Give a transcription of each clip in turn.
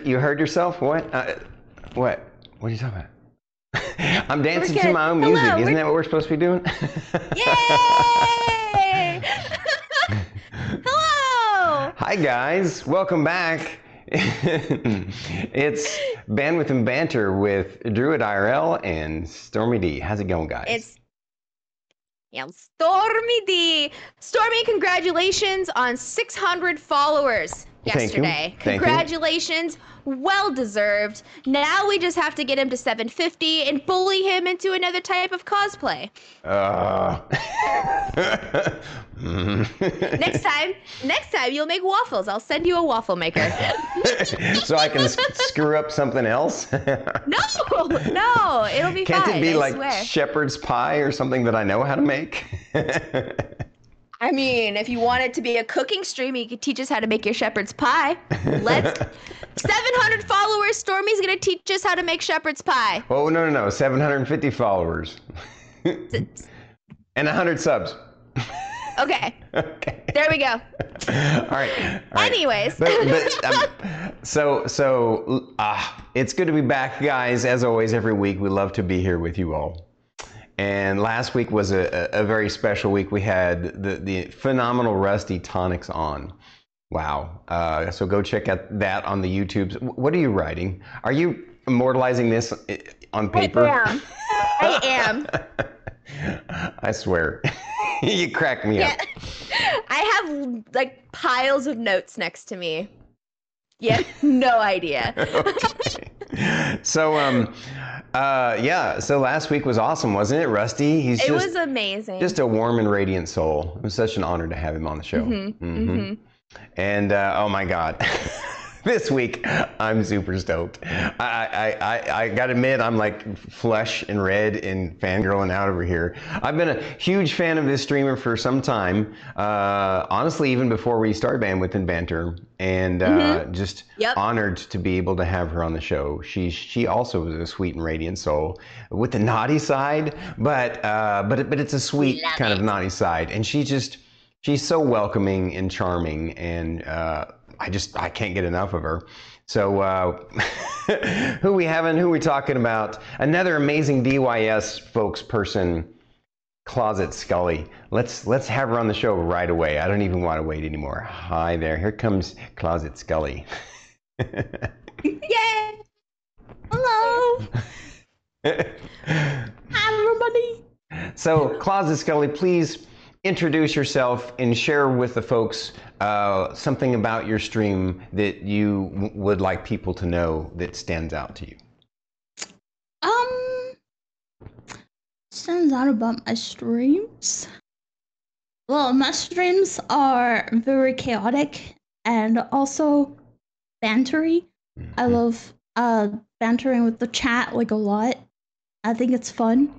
heard you heard yourself? What? Uh, what? What are you talking about? I'm dancing to my own music. Hello, Isn't we're- that what we're supposed to be doing? Yay! Hello. Hi guys, welcome back. it's Bandwidth and Banter with Druid IRL and Stormy D. How's it going, guys? It's yeah, Stormy D. Stormy, congratulations on 600 followers. Yesterday. Thank you. Congratulations. Well deserved. Now we just have to get him to 750 and bully him into another type of cosplay. Uh. Next time, next time you'll make waffles. I'll send you a waffle maker. so I can s- screw up something else? no, no, it'll be Can't fine. it be I like swear. shepherd's pie or something that I know how to make? I mean, if you want it to be a cooking stream, you could teach us how to make your shepherd's pie. Let's. 700 followers. Stormy's gonna teach us how to make shepherd's pie. oh, no, no, no. 750 followers. and 100 subs. Okay, Okay. there we go. All right. all right. Anyways, But, but um, so so ah, it's good to be back, guys. As always, every week we love to be here with you all. And last week was a, a very special week. We had the the phenomenal Rusty Tonics on. Wow. Uh, so go check out that on the YouTubes. What are you writing? Are you immortalizing this on paper? I am. I am. I swear. you crack me Yeah. up. I have like piles of notes next to me. Yeah, no idea. okay. So um uh yeah, so last week was awesome, wasn't it? Rusty, he's It just was amazing. just a warm and radiant soul. It was such an honor to have him on the show. Mhm, Mhm. mhm. And uh, oh my god. this week I'm super stoked. I, I, I, I gotta admit I'm like flush and red and fangirling out over here. I've been a huge fan of this streamer for some time. Uh, honestly, even before we started Bandwidth and Banter, and uh, just Yep. honored to be able to have her on the show. She she also was a sweet and radiant soul with the naughty side, but uh, but but it's a sweet Love kind of naughty side, and she just she's so welcoming and charming, and uh, I just I can't get enough of her. So uh, who we having? Who we talking about? Another amazing DYS spokesperson. Closet Skully. Let's let's have her on the show right away. I don't even want to wait anymore. Hi there. Here comes Closet Skully. Yay! Hello. Hi, everybody. so, Closet Skully, please introduce yourself and share with the folks uh, something about your stream that you w- would like people to know that stands out to you. Um, stands out about my streams. Well, my streams are very chaotic and also bantery. I love uh bantering with the chat like a lot. I think it's fun.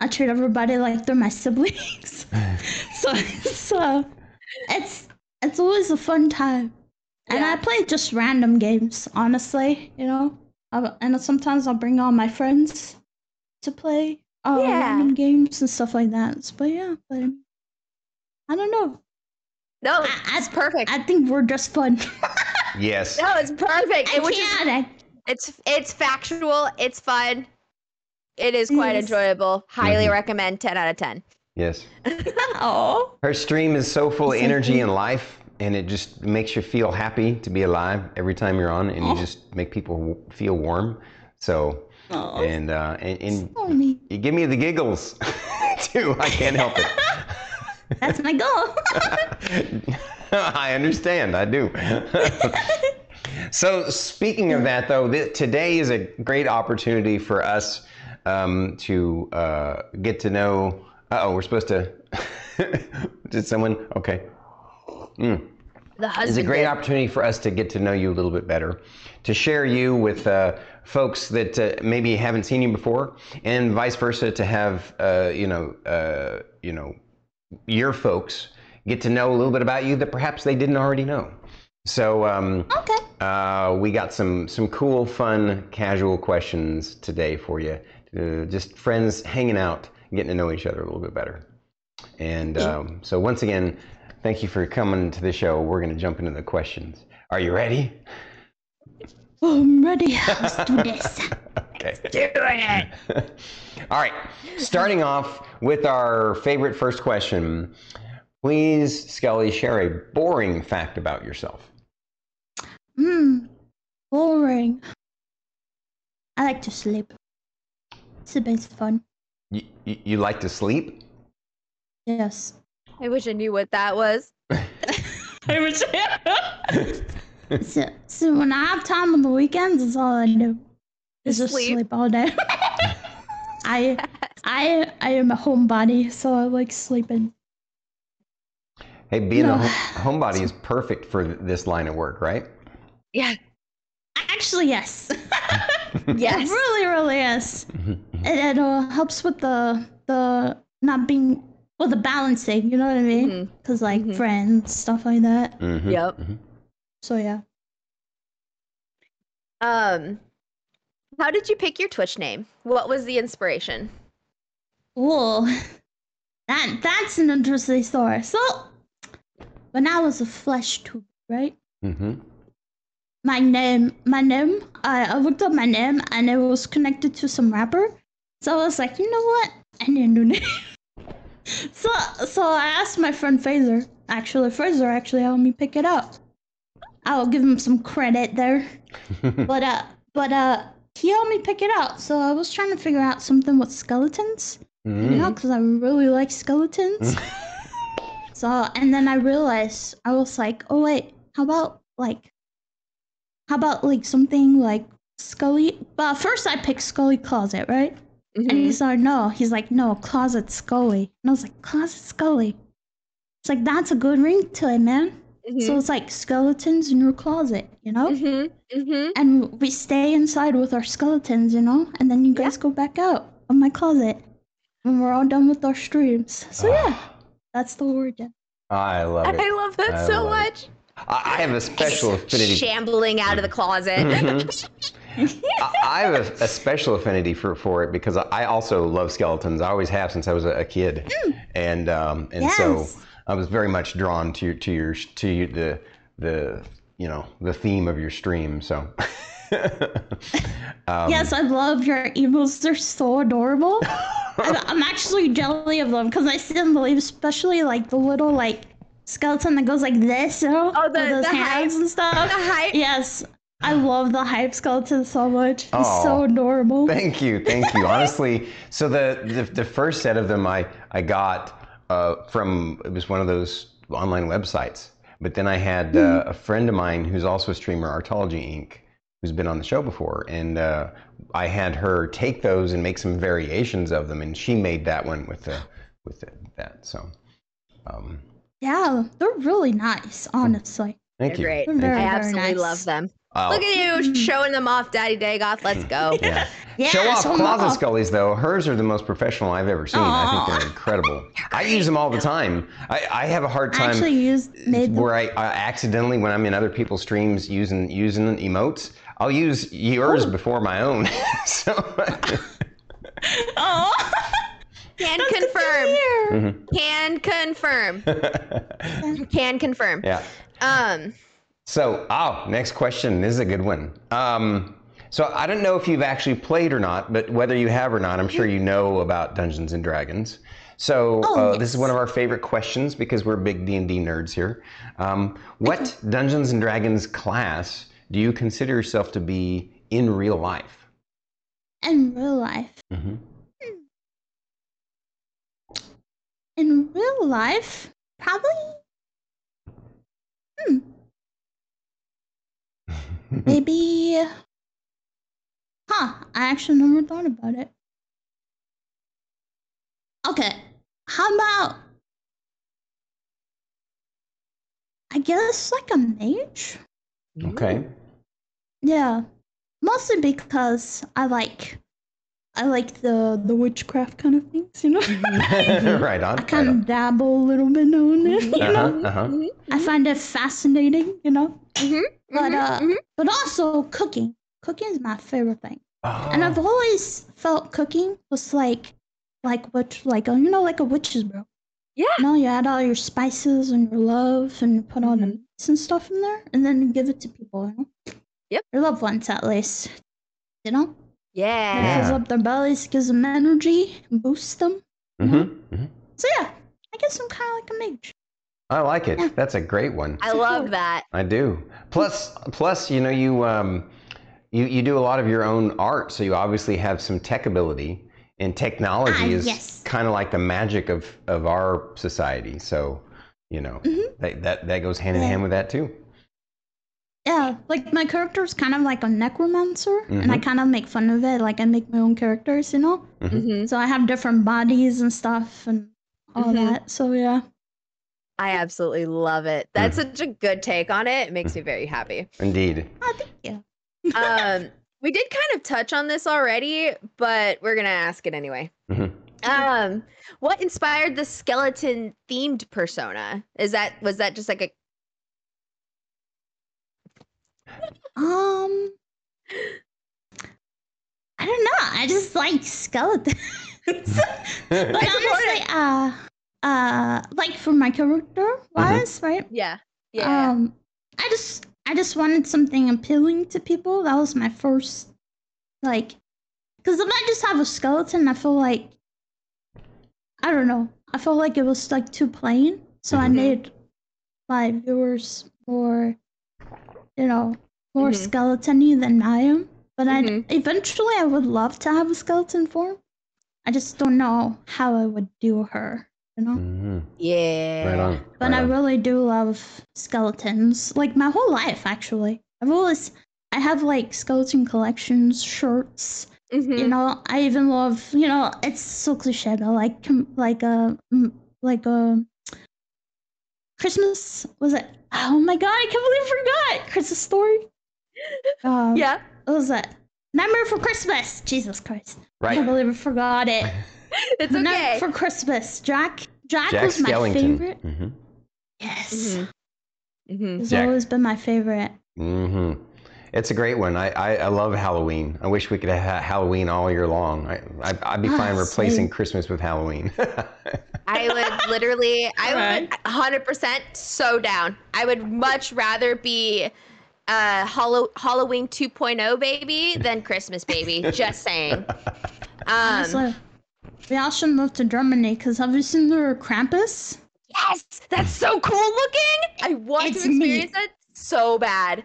I treat everybody like they're my siblings. so it's uh, it's it's always a fun time. And I play just random games, honestly. You know, uh, and sometimes I'll bring all my friends to play uh, Yeah. random games and stuff like that. But yeah, but I don't know. No, I- it's perfect. I think we're just fun. Yes. no, it's perfect. I It, can't. it's it's factual. It's fun. It is quite Yes. enjoyable. Highly Mhm. recommend. Ten out of ten. Yes. Oh, Her stream is so full of energy and life, and it just makes you feel happy to be alive every time you're on, and you Oh. just make people feel warm. So, oh, and uh, and, and so you give me the giggles too. I can't help it. That's my goal. I understand. I do. so, speaking of that, though, th- today is a great opportunity for us um, to uh, get to know. Uh oh, we're supposed to. Did someone? Okay. Mm. The husband. It's a great opportunity for us to get to know you a little bit better, to share you with uh, folks that uh, maybe haven't seen you before, and vice versa, to have uh, you know, uh, you know, your folks get to know a little bit about you that perhaps they didn't already know. So um, okay. Uh, we got some some cool, fun, casual questions today for you. Uh, just friends hanging out, getting to know each other a little bit better. And um, so once again, thank you for coming to the show. We're going to jump into the questions Are you ready? I'm ready. Let's do this. okay. Do it. All right. Starting off with our favorite first question. Please, Skully, share a boring fact about yourself. Hmm, boring. I like to sleep. Sleeping's fun. You, you, you like to sleep? Yes. I wish I knew what that was. I wish. so, so when I have time on the weekends, that's all I do. Is just Sleep. sleep, all day. I, I, I am a homebody, so I like sleeping. Hey, being No. a homebody is perfect for this line of work, right? Yeah. Actually, yes. Yes. It really, really is. It, it uh, helps with the the not being well the balancing. You know what I mean? Because like Mhm. friends, stuff like that. Mhm, Yep. mhm. So yeah. Um, how did you pick your Twitch name? What was the inspiration? Well, that that's an interesting story. So, when I was a flesh tube, right? Mhm. My name, my name. I, I looked up my name, and it was connected to some rapper. So I was like, you know what? I need a new name. so so I asked my friend Fraser. Actually, Fraser actually helped me pick it up. I'll give him some credit there. but uh, but uh, he helped me pick it out. So I was trying to figure out something with skeletons. you Mhm. know, because I really like skeletons. so, and then I realized I was like, oh wait, how about like, how about like something like Skully? But first I picked Skully Closet, right? And Mhm. he's like, no, he's like, no, Closet Skully. And I was like, Closet Skully. It's like that's a good ring to it, man. So Mhm. it's like skeletons in your closet, you know? Mhm. Mhm. And we stay inside with our skeletons, you know? And then you Yeah. guys go back out of my closet when we're all done with our streams. So yeah, that's the origin. I love it. I love that I so love it. Much. I, I have a special affinity. Shambling out of the closet. Mhm. I, I have a, a special affinity for, for it because I also love skeletons. I always have since I was a, a kid, and um, and so I was very much drawn to to your to you, the the you know the theme of your stream. So um, yes, I love your emos. They're so adorable. I'm, I'm actually jelly of them because I still believe, especially like the little like skeleton that goes like this, you know, Oh, the- those the hands hype- and stuff. the hype. Yes, I love the hype skeleton so much. He's Aw. so adorable. Thank you, thank you. Honestly, so the, the the first set of them I I got uh, from it was one of those online websites. But then I had uh, a friend of mine who's also a streamer, Artology Inc., who's been on the show before, and uh, I had her take those and make some variations of them, and she made that one with the with the, that. So, um, Yeah, they're really nice, honestly. thank They're you. great. They're Thank very, I you. absolutely nice. love them. Oh, Look at you mm-hmm. showing them off, Daddy Dagoth. Let's hmm. go. yeah. Yeah, Show off show 'em closet off. scullies though. Hers are the most professional I've ever seen. I think they're incredible. I use them all the time. I, I have a hard I time actually used made them. where I, I accidentally, when I'm in other people's streams using using emotes, I'll use yours before my own. so Oh, Can that's good to confirm. hear. Can confirm. Can confirm. yeah. Um. So, oh, next question. This is a good one. Um, so I don't know if you've actually played or not, but whether you have or not, I'm sure you know about Dungeons and Dragons. So Oh, uh, this is one of our favorite questions because we're big D and D nerds here. Um, what Dungeons and Dragons class do you consider yourself to be in real life? In real life, hmm in real life, probably. Hmm. Maybe. Huh, I actually never thought about it. Okay, how about. I guess like a mage? okay. Yeah. Mostly because I like. I like the the witchcraft kind of things, you know? right on. I Right kind on. of dabble a little bit now and then, you know? Uh-huh, uh-huh. I find it fascinating, you know? Mhm, But mhm, uh, mhm. but also cooking. Cooking is my favorite thing, and I've Oh, always felt cooking was like, like what, like a, you know, like a witch's brew. Yeah. You know, you add all your spices and your love, and you put all the Mhm. and stuff in there, and then you give it to people. You know? Yep. Your loved ones, at least. You know, Yeah. Yeah. fills up their bellies, gives them energy, boosts them. Mm-hmm. hmm So yeah, I guess I'm kind of like a mage. I like it. Yeah. That's a great one. I love that. I do. Plus, plus, you know, you um, you you do a lot of your own art, so you obviously have some tech ability, and technology Ah, is yes. kind of like the magic of of our society. So, you know, Mhm. that, that that goes hand in Yeah. hand with that too. Yeah, like my character is kind of like a necromancer, and I Mhm. kind of make fun of it. Like I make my own characters, you know. hmm So I have different bodies and stuff and all Mhm. that. So yeah. I absolutely love it. That's such a good take on it. It makes me very happy. Indeed. Oh, thank you. Um, we did kind of touch on this already, but we're gonna ask it anyway. Mhm. Um, what inspired the skeleton themed persona? Is that was that just like a Um, I don't know. I just like skeletons. but honestly, uh, uh, like for my character wise, right? yeah Yeah. Um, I just, I just wanted something appealing to people. That was my first, like, because if I just have a skeleton, I feel like, I don't know. I felt like it was like too plain. So I Mhm. made my viewers more, you know, more Mhm. skeleton-y than I am. But Mhm. I eventually I would love to have a skeleton form. I just don't know how I would do her, you know. Mhm. yeah Right on. But right I on. really do love skeletons. Like my whole life, actually. I've always, I have like skeleton collections, shirts. You know, I even love. You know, it's so cliche, but like, like a, mm, like a Christmas. Was it? Oh my god! I can't believe I forgot Christmas story. Um, yeah What was that? Nightmare for Christmas. Jesus Christ! I Right. can't believe I forgot it. it's Nightmare okay for Christmas. Jack. Jack, Jack was my Skellington. favorite. hmm Yes. Mhm. Mhm. It's Jack. always been my favorite. hmm It's a great one. I, I, I love Halloween. I wish we could have Halloween all year long. I, I, I'd be Ah, fine replacing same. Christmas with Halloween. I would literally, I Right. would 100% so down. I would much rather be uh Hallow- Halloween 2.0 baby than Christmas baby. Just saying. Um, Honestly, we all should move to Germany because have you seen their Krampus? yes, that's so cool looking. I want It's to experience neat. it so bad.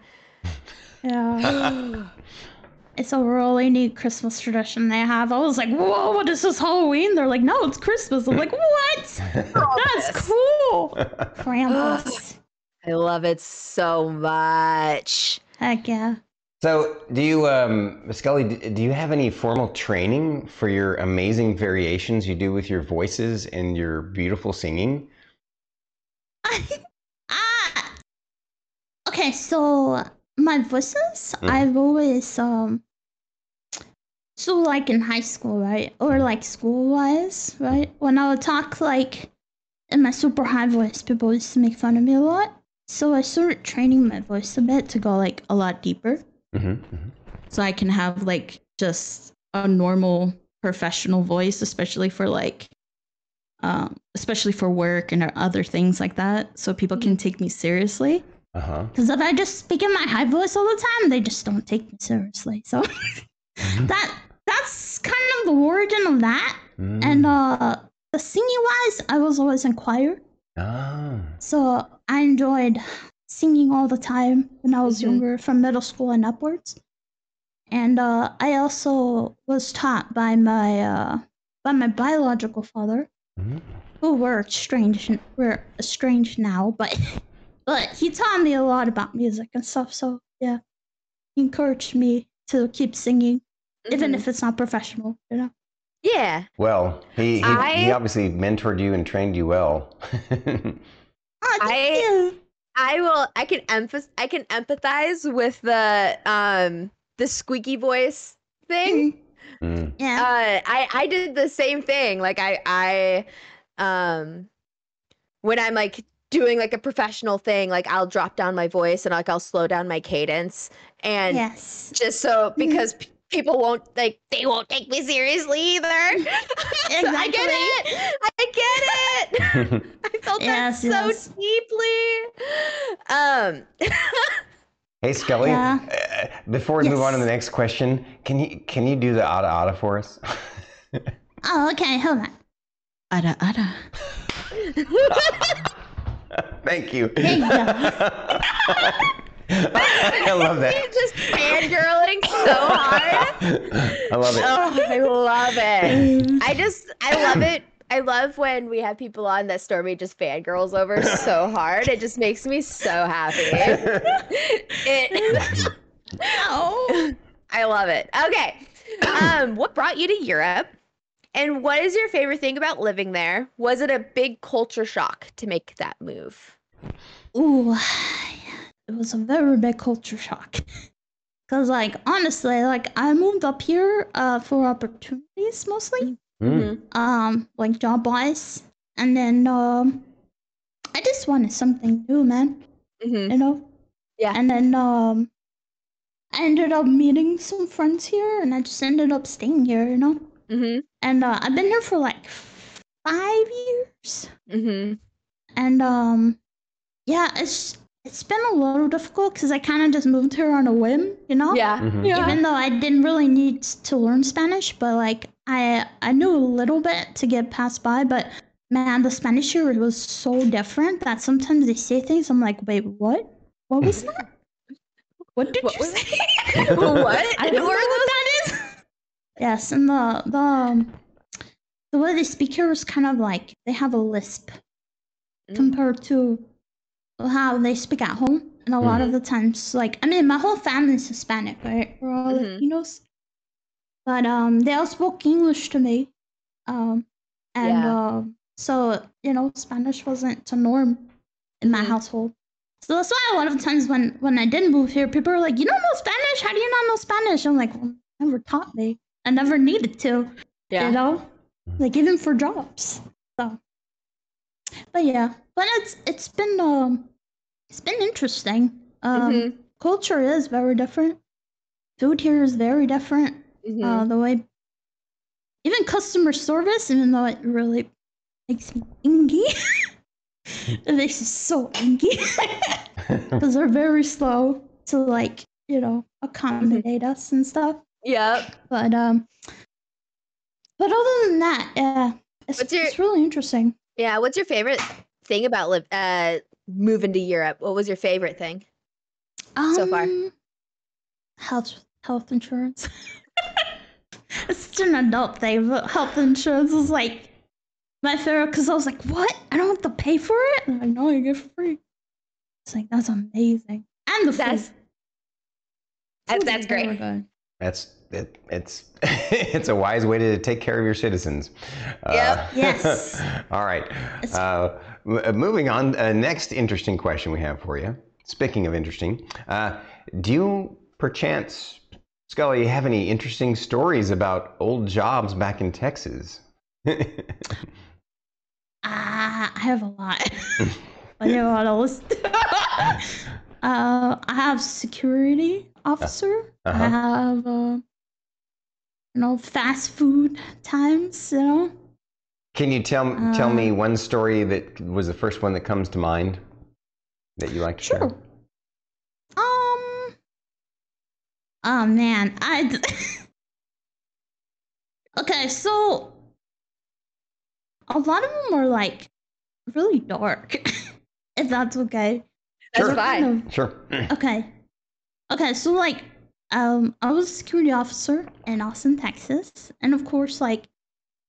Yeah. it's a really neat Christmas tradition they have. I was like, whoa, what is this Halloween? They're like, no, it's Christmas. I'm like, what? That's cool. Krampus. I love it so much. Heck yeah. so, do you, um, Skully, do you have any formal training for your amazing variations you do with your voices and your beautiful singing? ah. Okay, so my voices, Mhm. I've always um. So like in high school, right, or like school wise, right? When I would talk like in my super high voice, people used to make fun of me a lot. So I started training my voice a bit to go like a lot deeper, hmm so I can have like just a normal professional voice, especially for like, um, especially for work and other things like that, so people can take me seriously. Because if I just speak in my high voice all the time, they just don't take me seriously. So that that's kind of the origin of that. Mm. And uh the singing wise, I was always in choir. Ah. So I enjoyed singing all the time when I was Mhm. younger, from middle school and upwards. And uh, I also was taught by my uh, by my biological father, Mhm. who we're estranged. We're estranged now, but but he taught me a lot about music and stuff. So yeah, he encouraged me to keep singing, even Mhm. if it's not professional. You know. Yeah. Well, he, he, he obviously mentored you and trained you well. Oh, thank I- you. I will. I can emph- I can empathize with the um the squeaky voice thing. Mm. Yeah. Uh, I I did the same thing. Like I I um when I'm like doing like a professional thing, like I'll drop down my voice and like I'll slow down my cadence and yes. just so because p- people won't like they won't take me seriously either. So I get it. I I get it. I felt Yes, that yes. so deeply. Um, Hey Skully, Yeah. uh, before we move on to the next question, can you can you do the ada ada for us? Oh, okay, hold on. Ada, ada. Thank you. There you go. I love that. just fangirling so hard. I love it. Oh, I love it. I just, I love it. I love when we have people on that Stormy just fangirls over so hard. It just makes me so happy. It, Oh. I love it. Okay. Um, what brought you to Europe? And what is your favorite thing about living there? Was it a big culture shock to make that move? Ooh, it was a very big culture shock. Cause like honestly, like I moved up here uh for opportunities mostly, Mm. um, like job wise, and then um, I just wanted something new, man. Mm-hmm. You know. Yeah. And then um, I ended up meeting some friends here, and I just ended up staying here, you know. Mm-hmm. And uh, I've been here for like five years. Mm-hmm. and um yeah it's it's been a little difficult because i kind of just moved here on a whim you know Yeah. Mhm. Yeah. even though i didn't really need to learn spanish but like i i knew a little bit to get passed by but man the spanish here was so different that sometimes they say things i'm like wait what what was that what did What you was say what? i don't know what that is yes and the the um, the way they speak here is kind of like they have a lisp Mm. compared to how they speak at home. And a lot of the times, like I mean, my whole family's Hispanic, right? We're all Mhm. Latinos. But um, they all spoke English to me, um, and Yeah. um, so you know, Spanish wasn't the norm in my Mhm. household. So that's why a lot of times when when I did move here, people were like, "You don't know Spanish? How do you not know Spanish?" I'm like, well, "Never taught me. I never needed to." Yeah. you know like even for jobs so but yeah but it's it's been um it's been interesting um Mhm. culture is very different food here is very different Mhm. uh the way even customer service even though it really makes me angry it makes me so angry because they're very slow to like you know accommodate us and stuff Yeah. but um, but other than that, yeah, it's, your- it's really interesting. Yeah. What's your favorite thing about live uh moving to Europe? What was your favorite thing? So far. Um, health health insurance. it's such an adult thing, but health insurance is like my favorite because I was like, what? I don't have to pay for it. And I'm like, no, you get for free. It's like that's amazing, and the That's- food. that- that's great. good. That's it, it's it's a wise way to take care of your citizens. Yep. Yes. all right. It's- Uh, uh, moving on. Uh, next interesting question we have for you. Speaking of interesting, uh, do you perchance, Skully, have any interesting stories about old jobs back in Texas? Ah, I have a lot. I have a lot of list. uh, I have security officer. Uh-huh. I have, uh, you know, fast food times. You know, Can you tell tell Uh, me one story that was the first one that comes to mind that you like to sure. share? Um. Oh man, I. okay, so a lot of them are like really dark, if that's okay. That's Sure. fine. Kind of- Sure. Okay. Okay, so like um I was a security officer in Austin, Texas. And of course like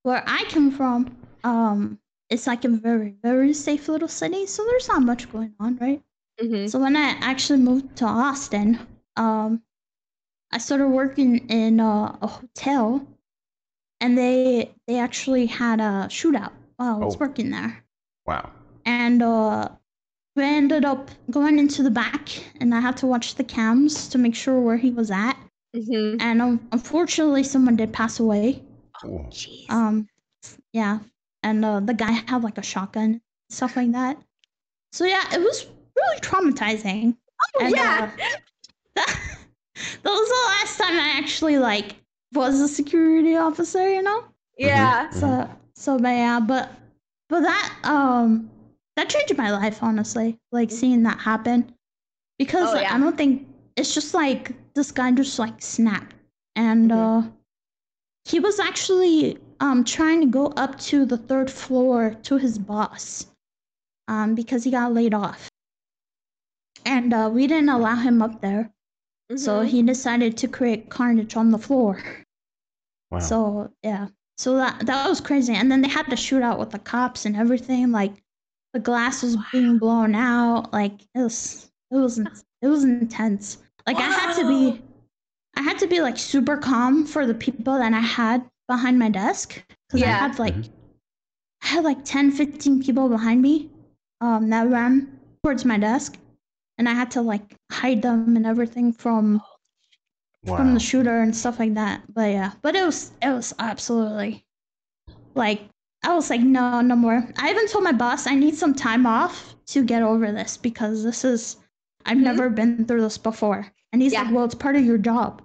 where I come from, um it's like a very, very safe little city, so there's not much going on, right? Mhm. So when I actually moved to Austin, um I started working in uh, a hotel and they they actually had a shootout while I was Oh. working there Wow. and uh, we ended up going into the back, and I had to watch the cams to make sure where he was at. Mhm. And um, unfortunately, someone did pass away. Ooh. Jeez. Um, yeah, and uh, the guy had like a shotgun, stuff like that. So yeah, it was really traumatizing. oh, and, yeah. uh, that, that was the last time I actually like was a security officer, you know. yeah. So so but yeah, but but that um that changed my life honestly. Like seeing that happen, because Oh, like, yeah. I don't think it's just like this guy just like snapped, and Mhm. uh, he was actually um trying to go up to the third floor to his boss, um because he got laid off, and uh, we didn't allow him up there, so Mhm. he decided to create carnage on the floor. Wow. So yeah, so that that was crazy. And then they had to shoot out with the cops and everything. Like the glass was being blown out. Like it was it was it was intense. Like I had to be I had to be like super calm for the people that I had behind my desk because I had like Mhm. I had like 10, 15 people behind me um, that ran towards my desk, and I had to like hide them and everything from from the shooter and stuff like that. But yeah, but it was it was absolutely like I was like no no more. I even told my boss I need some time off to get over this because this is I've Mhm. never been through this before. And he's Yeah. like, well, it's part of your job.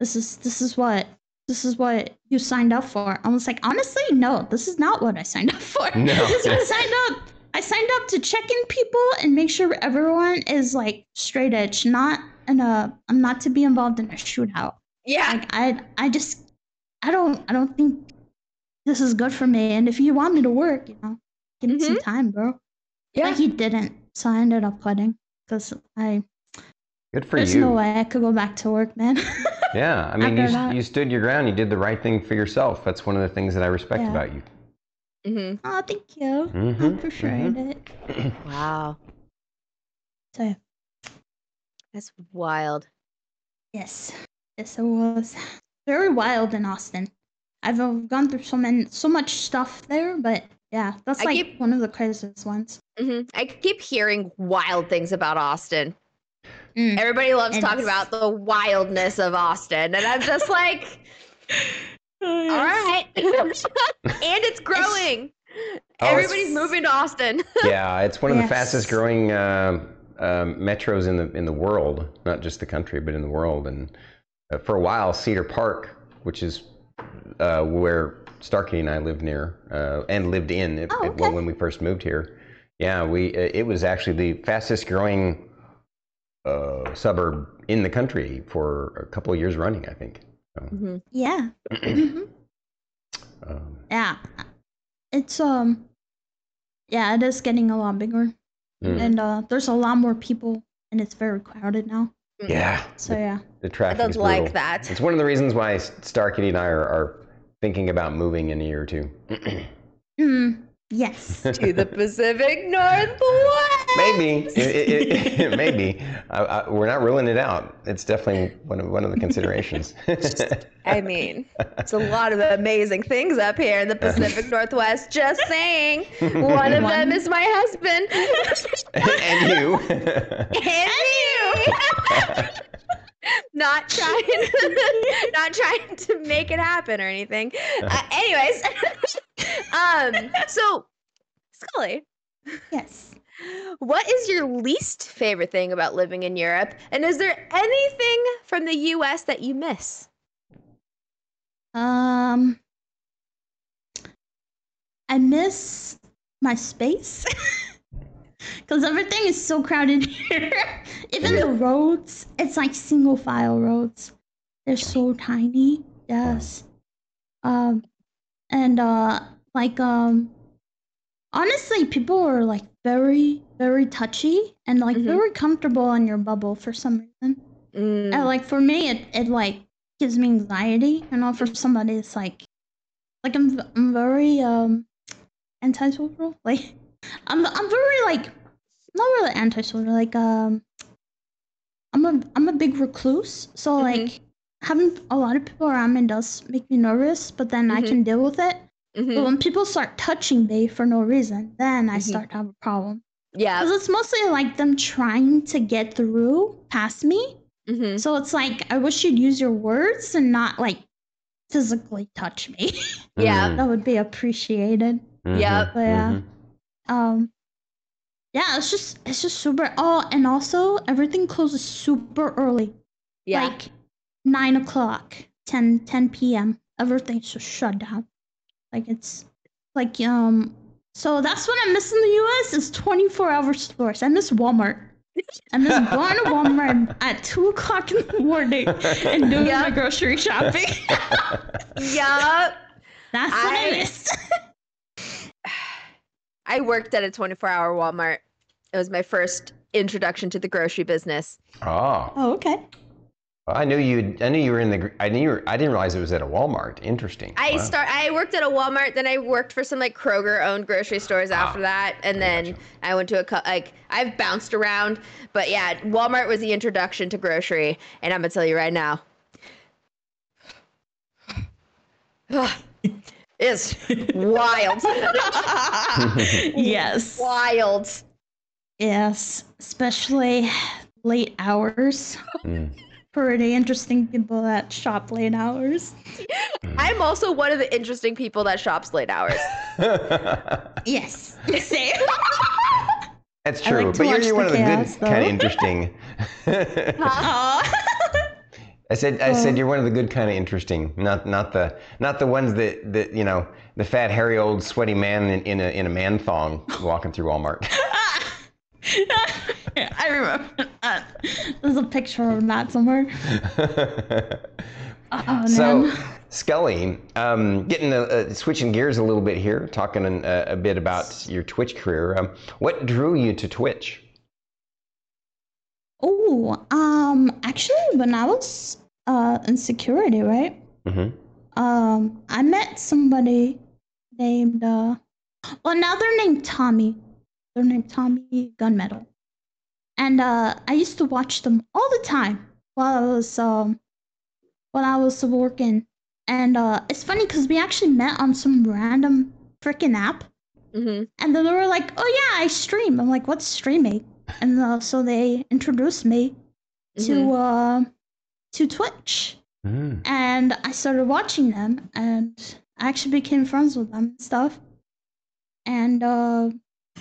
This is this is what this is what you signed up for. I was like, honestly, no, this is not what I signed up for. No. I signed up. I signed up to check in people and make sure everyone is like straight edge, not in a. I'm not to be involved in a shootout. yeah. Like I, I just, I don't, I don't think this is good for me. And if you want me to work, you know, give me some mm-hmm. time, bro. Yeah. But he didn't, so I ended up quitting because I. Good for there's you. no way I could go back to work, man. Yeah, I mean, you, you stood your ground. You did the right thing for yourself. That's one of the things that I respect Yeah. about you. Mm-hmm. oh, thank you. I Mhm, appreciate mhm. it. Wow. So yeah. That's wild. Yes, yes, it was very wild in Austin. I've uh, gone through so many, so much stuff there, but yeah, that's I like keep- one of the craziest ones. hmm I keep hearing wild things about Austin. Mm. Everybody loves And talking it's- about the wildness of Austin, and I'm just like, all right. and it's growing. Oh, Everybody's it's- moving to Austin. yeah, it's one of the fastest growing uh, um metros in the in the world, not just the country, but in the world. And uh, for a while, Cedar Park, which is uh, where Starkey and I lived near uh, and lived in it, Oh, it- okay. when we first moved here. Yeah, we uh, it was actually the fastest growing uh, suburb in the country for a couple of years running, I think. So, Mhm. Yeah, hmm um, yeah, it's um, yeah, it is getting a lot bigger, mm. and uh, there's a lot more people, and it's very crowded now. yeah, So yeah, the I traffic don't is like brutal. that. It's one of the reasons why Starkey and I are, are thinking about moving in a year or two. mm, yes, to the Pacific Northwest. Maybe, it, it, it, maybe. I, I, we're not ruling it out. It's definitely one of one of the considerations. I mean, it's a lot of amazing things up here in the Pacific Northwest. Just saying. One of them is my husband. and you. and you. not trying, not trying to make it happen or anything. Uh, anyways, um, so Skully, yes. What is your least favorite thing about living in Europe? And is there anything from the U.S. that you miss? Um, I miss my space because everything is so crowded here. Even the roads, it's like single file roads. They're so tiny. Yes. Um, and uh, like um, honestly, people are like very, very touchy and like Mhm. very comfortable in your bubble for some reason. Mm, And like for me, it, it like gives me anxiety. You know, for somebody, it's like, like I'm I'm very um antisocial. Like I'm I'm very like not really antisocial. Like um, I'm a I'm a big recluse. So Mhm. like having a lot of people around me does make me nervous. But then I Mhm. can deal with it. Mhm. But when people start touching me for no reason, then I Mhm. start to have a problem. Yeah. Because it's mostly like them trying to get through past me. mhm. So it's like I wish you'd use your words and not like physically touch me. Yeah. Mm, that would be appreciated. mhm, Yep. But yeah. mhm. Um yeah, it's just it's just super oh and also everything closes super early. Yeah. Like nine o'clock, 10, 10 PM. Everything's just shut down. Like it's like um So that's what I miss in the US is 24 hour stores. I miss Walmart. I miss going to Walmart at 2 o'clock in the morning and doing Yeah. my grocery shopping. Yup. That's what I, I- miss. I worked at a 24 hour Walmart. It was my first introduction to the grocery business. Oh, Oh, okay. Well, I knew you. I knew you were in the. I knew. You were, I didn't realize it was at a Walmart. Interesting. I Wow. start. I worked at a Walmart, then I worked for some like Kroger owned grocery stores after Ah, that, and I then gotcha. I went to a cou- like I've bounced around, but yeah, Walmart was the introduction to grocery, and I'm gonna tell you right now, it's wild, yes. wild. Yes. Especially late hours. Mm. Pretty interesting people that shop late hours. I'm also one of the interesting people that shops late hours. Yes. Same. That's true, like but you're, you're the one of the chaos, good, kind of interesting. Aw. I said, I Oh. said you're one of the good, kind of interesting, not not the not the ones that that you know the fat, hairy, old, sweaty man in, in a in a man thong walking through Walmart. I remember that. There's a picture of that somewhere. Oh, so, man. Skully, um, getting a, uh, switching gears a little bit here, talking a, a bit about your Twitch career. Um, what drew you to Twitch? Oh, um, actually, when I was uh in security, right? hmm Um, I met somebody named uh, well, now they're named Tommy. They're named Tommy Gunmetal, and uh, I used to watch them all the time while I was um while I was working. And uh, it's funny because we actually met on some random freaking app. hmm And then they were like, "Oh yeah, I stream." I'm like, "What's streaming?" And uh, so they introduced me to Mhm. uh, to Twitch, Mm. and I started watching them, and I actually became friends with them and stuff. And uh,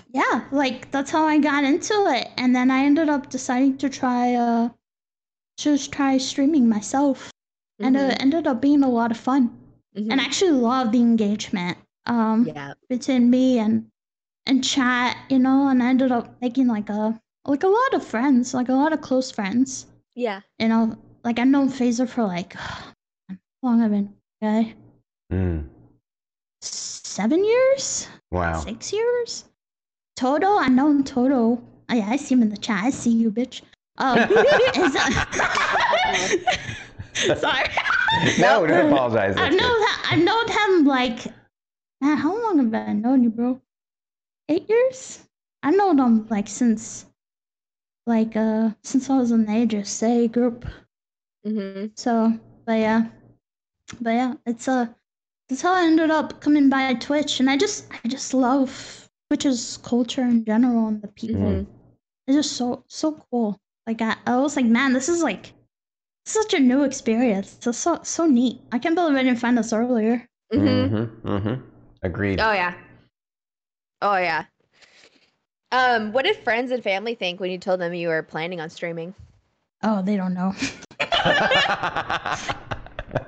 yeah, like that's how I got into it. And then I ended up deciding to try uh, just try streaming myself, and Mhm. it ended up being a lot of fun. Mhm. And I actually love the engagement. Um, yeah. between me and and chat, you know, and I ended up making like a like a lot of friends, like a lot of close friends. Yeah. You know, like I've known Phaser for like how long I've I been okay? Mm. Seven years? Wow. Six years? Toto, I know Toto. Oh yeah, I see him in the chat. I see you, bitch. Um, is that- Sorry. No, don't apologize. I That's know that I've known him like man, how long have I known you, bro? Eight years? I've known him like since like uh since I was in the age of say group. hmm So but yeah. But yeah, it's uh that's how I ended up coming by Twitch and I just I just love Twitch's culture in general and the people. Mhm. It's just so so cool. Like I, I was like, man, this is like such a new experience. It's so so neat. I can't believe I didn't find this earlier. hmm Mm-hmm. Mm-hmm. Agreed. Oh yeah. Oh yeah. Um, what did friends and family think when you told them you were planning on streaming? Oh, they don't know.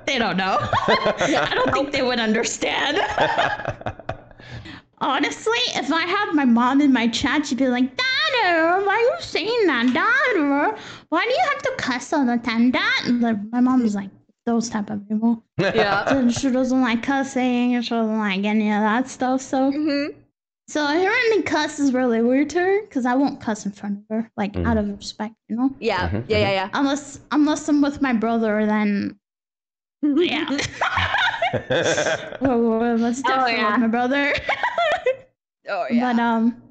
they don't know. I don't think they would understand. Honestly, if I had my mom in my chat, she'd be like, Dada, why are you saying that? Dada, why do you have to cuss all the time? Dad, like, my mom was like, those type of people. Yeah. And she doesn't like cussing. She doesn't like any of that stuff. So, hmm so hearing me cuss is really weird to her because I won't cuss in front of her, like Mhm. out of respect, you know. Yeah. Mhm, Yeah. Yeah. Unless unless I'm with my brother, then Yeah. yeah. well, well, that's different Oh, yeah. my brother. Oh yeah. But um,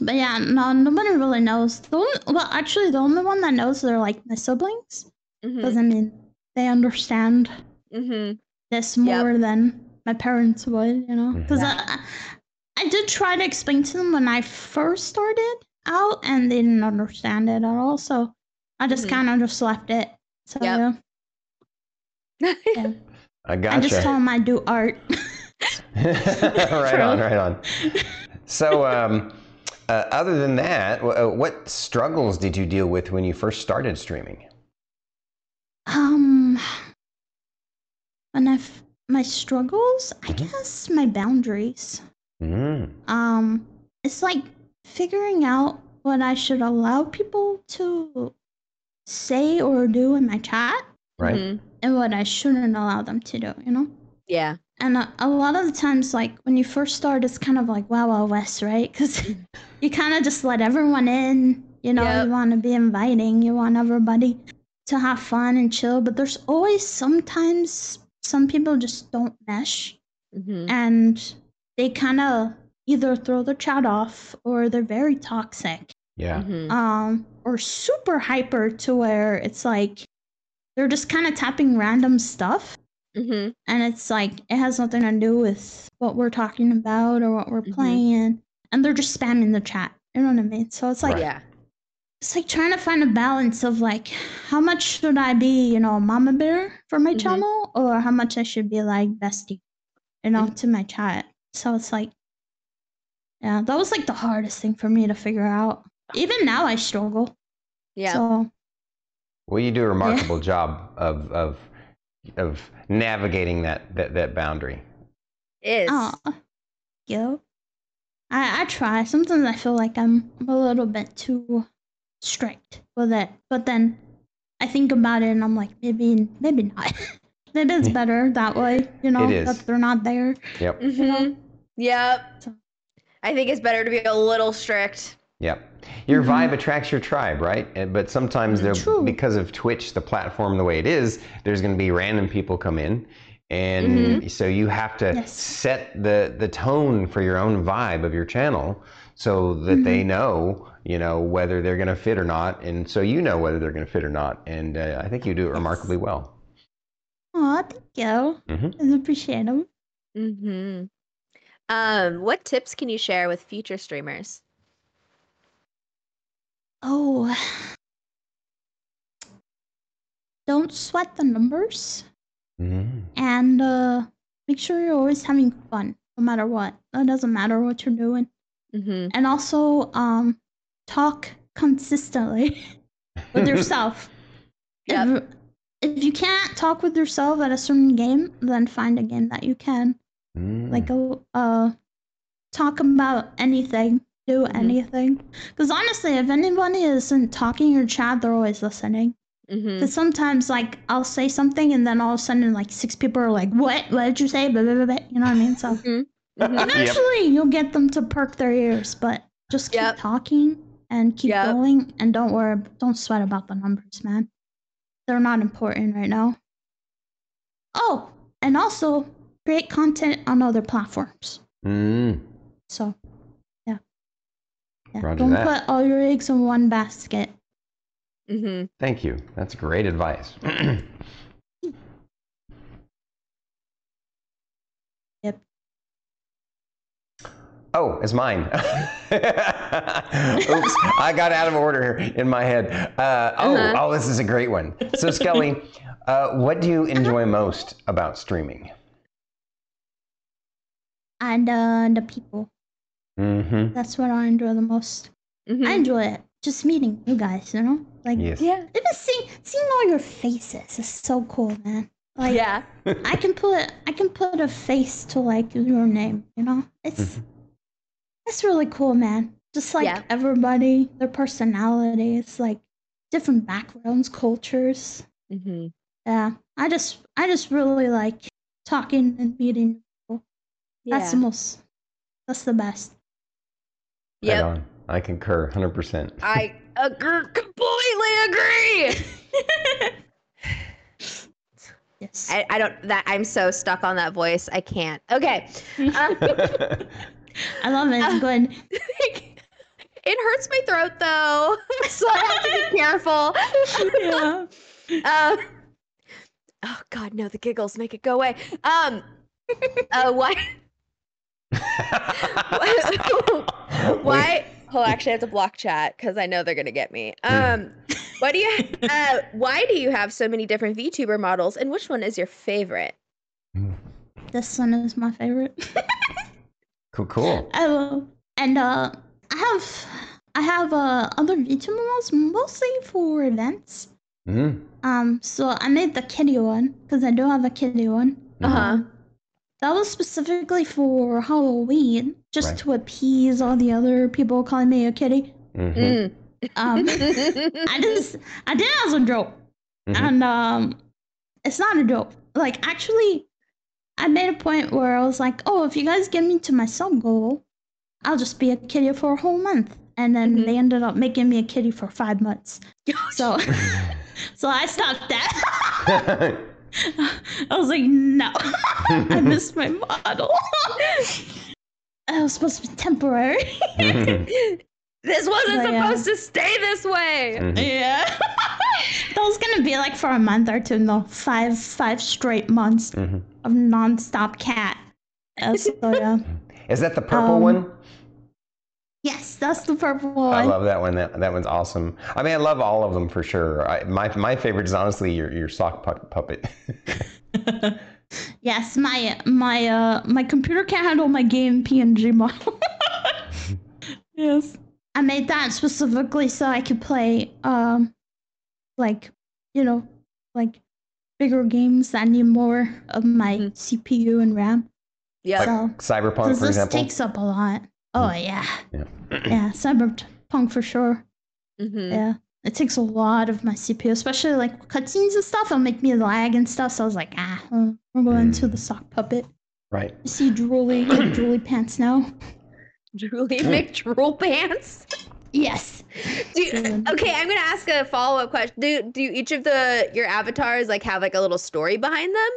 but yeah, no, nobody really knows. The only, well, actually, the only one that knows are like my siblings, because hmm I mean, they understand hmm this Yep. more than my parents would, you know. Because I, I did try to explain to them when I first started out, and they didn't understand it at all. So I just Mhm. kind of just left it. So Yep. yeah, yeah. I I gotcha. just told them I do art. right on, right on. So, um, uh, other than that, wh- uh, what struggles did you deal with when you first started streaming? Um, when I f- my struggles, I Mhm. guess my boundaries. Mm. Um, it's like figuring out what I should allow people to say or do in my chat Right. Mhm. and what I shouldn't allow them to do, you know? Yeah. And a, a lot of the times, like when you first start, it's kind of like Wow Wow West, right? Because you kind of just let everyone in. You know, Yep. you want to be inviting, you want everybody to have fun and chill. But there's always sometimes some people just don't mesh Mhm. and they kind of either throw the chat off or they're very toxic Yeah. Mhm. um, or super hyper to where it's like they're just kind of tapping random stuff Mhm. and it's like it has nothing to do with what we're talking about or what we're Mhm. playing and they're just spamming the chat you know what i mean so it's like Right. Yeah. it's like trying to find a balance of like how much should i be you know mama bear for my Mhm. channel or how much i should be like bestie you know Mhm. to my chat so it's like yeah that was like the hardest thing for me to figure out even now i struggle Yeah. so Well, you do a remarkable job of of of navigating that that, that boundary. Is. Oh, yo. I, I try. Sometimes I feel like I'm a little bit too strict with it, but then I think about it and I'm like, maybe, maybe not. maybe it's better that way, you know, It is. that they're not there. Yep. Mhm. Yep. So- I think it's better to be a little strict. Yep. Your Mhm. vibe attracts your tribe, right? And- But sometimes there, True. because of Twitch, the platform the way it is, there's going to be random people come in, and Mhm. so you have to Yes. set the the tone for your own vibe of your channel, so that they know, you know, whether they're going to fit or not, and so you know whether they're going to fit or not. And uh, I think you do it remarkably well. Aw, thank you. Mhm. I appreciate them. Mm-hmm. Um, what tips can you share with future streamers? Oh. Don't sweat the numbers. Mhm. and uh, make sure you're always having fun no matter what it doesn't matter what you're doing Mm-hmm. and also um, talk consistently with yourself Yep. if, if you can't talk with yourself at a certain game then find a game that you can Mm. like a uh, talk about anything do Mhm. anything because honestly if anybody isn't talking in your chat they're always listening Mm-hmm. because sometimes, like, I'll say something and then all of a sudden, like, six people are like, What? What did you say? Blah, blah, blah, blah. You know what I mean? So Mhm. eventually you'll get them to perk their ears, but just keep Yep. talking and keep Yep. going and don't worry, don't sweat about the numbers, man. They're not important right now. Oh, and also create content on other platforms. Mm. So, yeah. Yeah. Roger don't that. put all your eggs in one basket. Mm-hmm. Thank you. That's great advice. Yep. Oh, it's mine. Oops, I got out of order in my head. Uh, oh, Uh-huh. oh, this is a great one. So, Skully, uh, what do you enjoy most about streaming? And uh, the people. Mm-hmm. That's what I enjoy the most. Mm-hmm. I enjoy it. Just meeting you guys, you know? Like Yes. Yeah. even seeing seeing all your faces is so cool, man. Like yeah. I can put I can put a face to like your name, you know? It's Mhm. it's really cool, man. Just like Yeah. everybody, their personalities, like different backgrounds, cultures. Mm-hmm. Yeah. I just I just really like talking and meeting people. Yeah. That's the most that's the best. Right Yep. on. I concur 100%. I agree, completely agree. Yes. I, I don't that I'm so stuck on that voice. I can't. Okay. Um, I love it. It's good. it hurts my throat though, so I have to be careful. yeah. Um, oh God, no! The giggles make it go away. Um, uh, why? why? Oh, actually, I have to block chat because I know they're gonna get me. Um, why do you? Uh, why do you have so many different VTuber models, and which one is your favorite? This one is my favorite. cool, cool. Oh, and uh, I have I have uh other VTuber models mostly for events. Mm. Um, so I made the kitty one because I do have a kitty one. Uh huh. Um, that was specifically for Halloween, just Right. to appease all the other people calling me a kitty. Mhm, Mm. Um, I just I did it as a joke, mhm. and um, it's not a joke. Like actually, I made a point where I was like, oh, if you guys get me to my sub goal, I'll just be a kitty for a whole month. And then Mhm. they ended up making me a kitty for five months. So, so I stopped that. I was like, no, I missed my model. I was supposed to be temporary. this wasn't But, yeah. supposed to stay this way. Mhm. yeah, that was gonna be like for a month or two. No, five five straight months Mhm. of nonstop cat. Uh, so yeah, Is that the purple Um, one? Yes, that's the purple one. I love that one. That that one's awesome. I mean, I love all of them for sure. I, my my favorite is honestly your your sock pu- puppet. yes, my my uh my computer can't handle my game PNG model. yes, I made that specifically so I could play um like you know like bigger games that need more of my Mhm. CPU and RAM. Yeah. Like So Cyberpunk, Because for this example. takes up a lot. Oh yeah, Yeah. yeah, Cyberpunk for sure. Mhm. Yeah, it takes a lot of my CPU, especially like cutscenes and stuff. It'll make me lag and stuff. So I was like, ah, we're going to the sock puppet. right. You see Drooly, Drooly pants now. Julie McDrool pants. Yes. Do you- okay, I'm gonna ask a follow up question. Do do each of the your avatars like have like a little story behind them,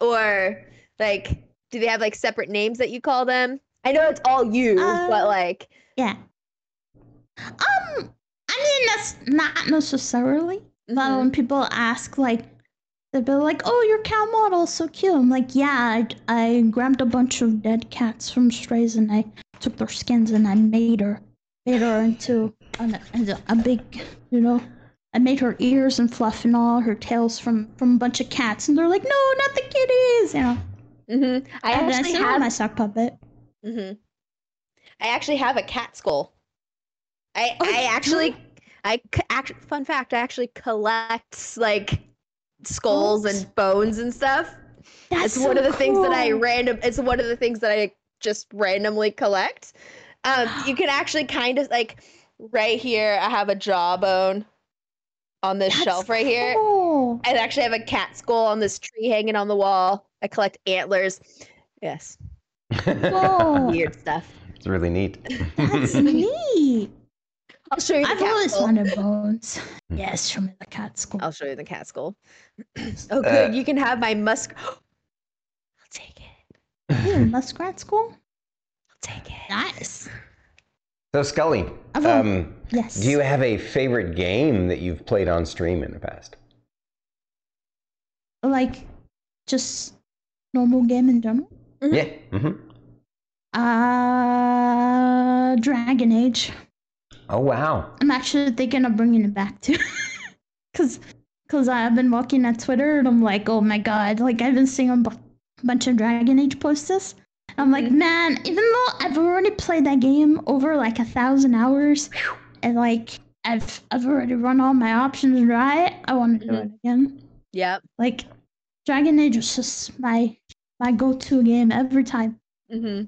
or like do they have like separate names that you call them? I know it's all you, Uh, but like Yeah. Um, I mean that's not necessarily, but mhm. when people ask like. They'll be like, "Oh, your cat model's so cute." I'm like, "Yeah, I, I grabbed a bunch of dead cats from strays and I took their skins and I made her, made her into an, into a big, you know, I made her ears and fluff and all her tails from from a bunch of cats." And they're like, "No, not the kitties," you know. Mhm. I and actually have have my sock puppet. Hmm I actually have a cat skull. I Oh, I actually I actually fun fact I actually collect like skulls and bones and stuff. That's it's one so of the things that I cool. random. It's one of the things that I just randomly collect. Um, you can actually kind of like right here. I have a jawbone on this That's shelf right here. cool. I actually have a cat skull on this tree hanging on the wall. I collect antlers. Yes, Cool. weird stuff. It's really neat. That's neat. I'll show you the I've cat always skull. wanted bones. Yes, show me the cat skull. I'll show you the cat skull. oh, good. Uh, you can have my musk. I'll take it. Ooh, muskrat skull. I'll take it. Nice. So Skully, I've al- um, Yes. do you have a favorite game that you've played on stream in the past? like just normal game in general? Mhm. Yeah. hmm Uh, Dragon Age. Oh wow. I'm actually thinking of bringing it back too, cause, cause I've been walking on Twitter and I'm like, oh my god, like I've been seeing a bunch of Dragon Age posters. I'm like, Mhm. man, even though I've already played that game over like a thousand hours, and like I've I've already run all my options dry, I want to do it again. Yep. Like, Dragon Age is just my my go-to game every time. Mm-hmm.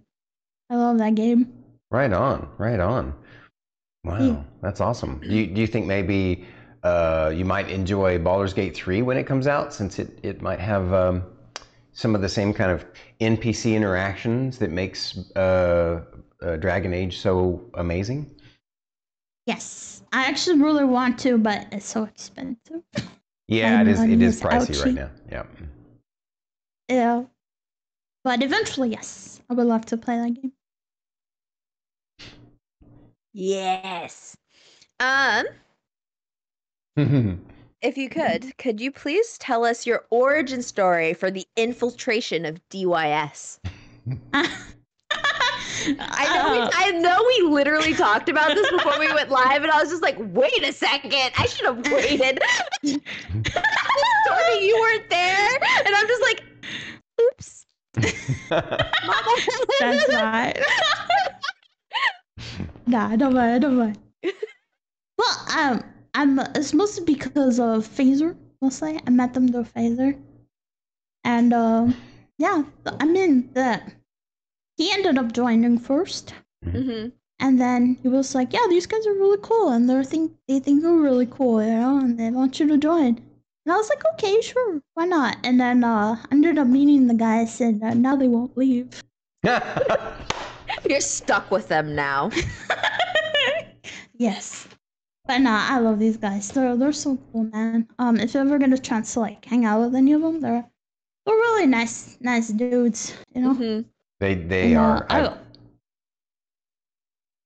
I love that game. Right on. Right on. Wow, Yeah. that's awesome. Do you, do you think maybe uh, you might enjoy Baldur's Gate 3 when it comes out, since it, it might have um, some of the same kind of NPC interactions that makes uh, uh, Dragon Age so amazing? Yes, I actually really want to, but it's so expensive. Yeah, it is. It is pricey right now. Yeah. Yeah. But eventually, yes, I would love to play that game. Yes. Um, if you could, could you please tell us your origin story for the infiltration of DYS? I know, we, Uh, I know we literally talked about this before we went live, and I was just like, wait a second, I should have waited. Story, you weren't there, and I'm just like, oops. That's right. Nah, don't worry, don't worry. Well, um, I'm. It's mostly because of Phaser. Mostly, I met them through Phaser, and um, yeah, I mean that he ended up joining first, hmm and then he was like, "Yeah, these guys are really cool, and they think they think you're really cool, you know, and they want you to join." And I was like, "Okay, sure, why not?" And then uh, I ended up meeting the guys, and uh, now they won't leave. You're stuck with them now. yes. But nah, I love these guys. They're they're so cool, man. Um, if you ever get a chance to like hang out with any of them, they're they're really nice, nice dudes. You know. hmm they they And, uh, are. I- I,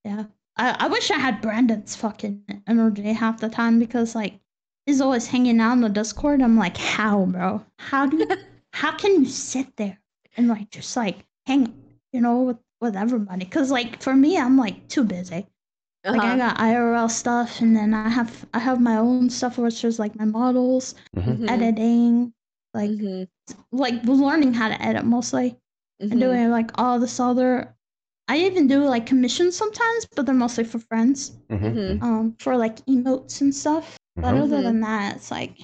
yeah, I, I wish I had Brandon's fucking energy half the time because like he's always hanging out on the Discord. I'm like, how, bro? How do you, how can you sit there and like just like hang, you know, with with everybody? Because like for me, I'm like too busy. Like I Uh-huh. got IRL stuff, and then I have I have my own stuff, which is like my models, Mhm. Mhm. editing, like Mhm. like learning how to edit mostly and Mhm. doing like all this other I even do like commissions sometimes, but they're mostly for friends. Mhm. Mhm. Um for like emotes and stuff. But other than that, it's like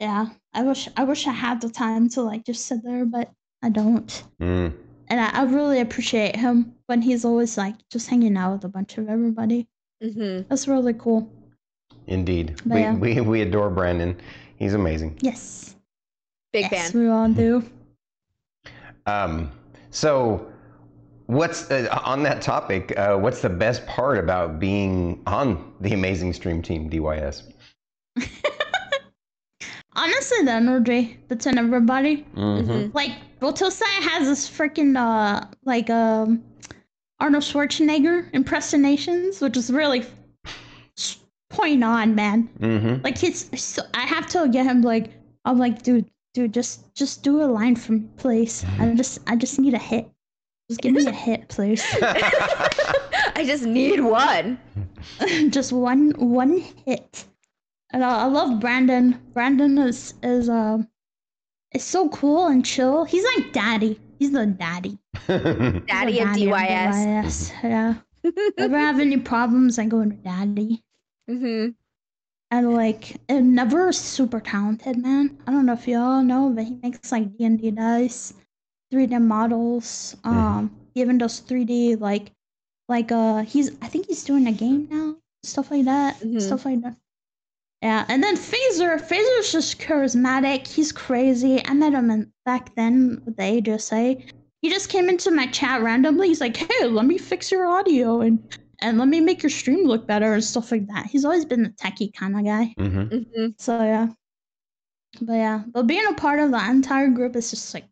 yeah, I wish I wish I had the time to like just sit there, but I don't. Mm. And I, I really appreciate him when he's always like just hanging out with a bunch of everybody. Mhm. That's really cool. Indeed, But we, yeah. we we adore Brandon. He's amazing. Yes. Big yes, fan. we all do. Um, so, what's uh, on that topic? Uh, what's the best part about being on the amazing stream team DYS? Honestly, the energy that's in everybody. Mhm. Mhm. Like Botosai has this freaking uh like um Arnold Schwarzenegger impersonations, which is really point on, man. Mhm. Like he's so, I have to get him like I'm like, dude, dude, just just do a line from place. I just I just need a hit. Just give me a hit, please. I just need one. just one one hit. And I, I love Brandon. Brandon is is um is so cool and chill. He's like daddy. He's the daddy. He's Daddy of DYS. DYS. Yeah. Ever have any problems? I go to daddy. hmm And like, and never super talented, man. I don't know if y'all know, but he makes like D and D dice, 3D models. Um, he even does 3D like, like uh, he's I think he's doing a game now, stuff like that, Mhm. stuff like that. Yeah, and then Phaser, Phaser's just charismatic. He's crazy. I met him in, back then with the HSA. He just came into my chat randomly. He's like, "Hey, let me fix your audio and and let me make your stream look better and stuff like that." He's always been a techie kind of guy. Mhm. hmm So yeah, but yeah, but being a part of the entire group is just like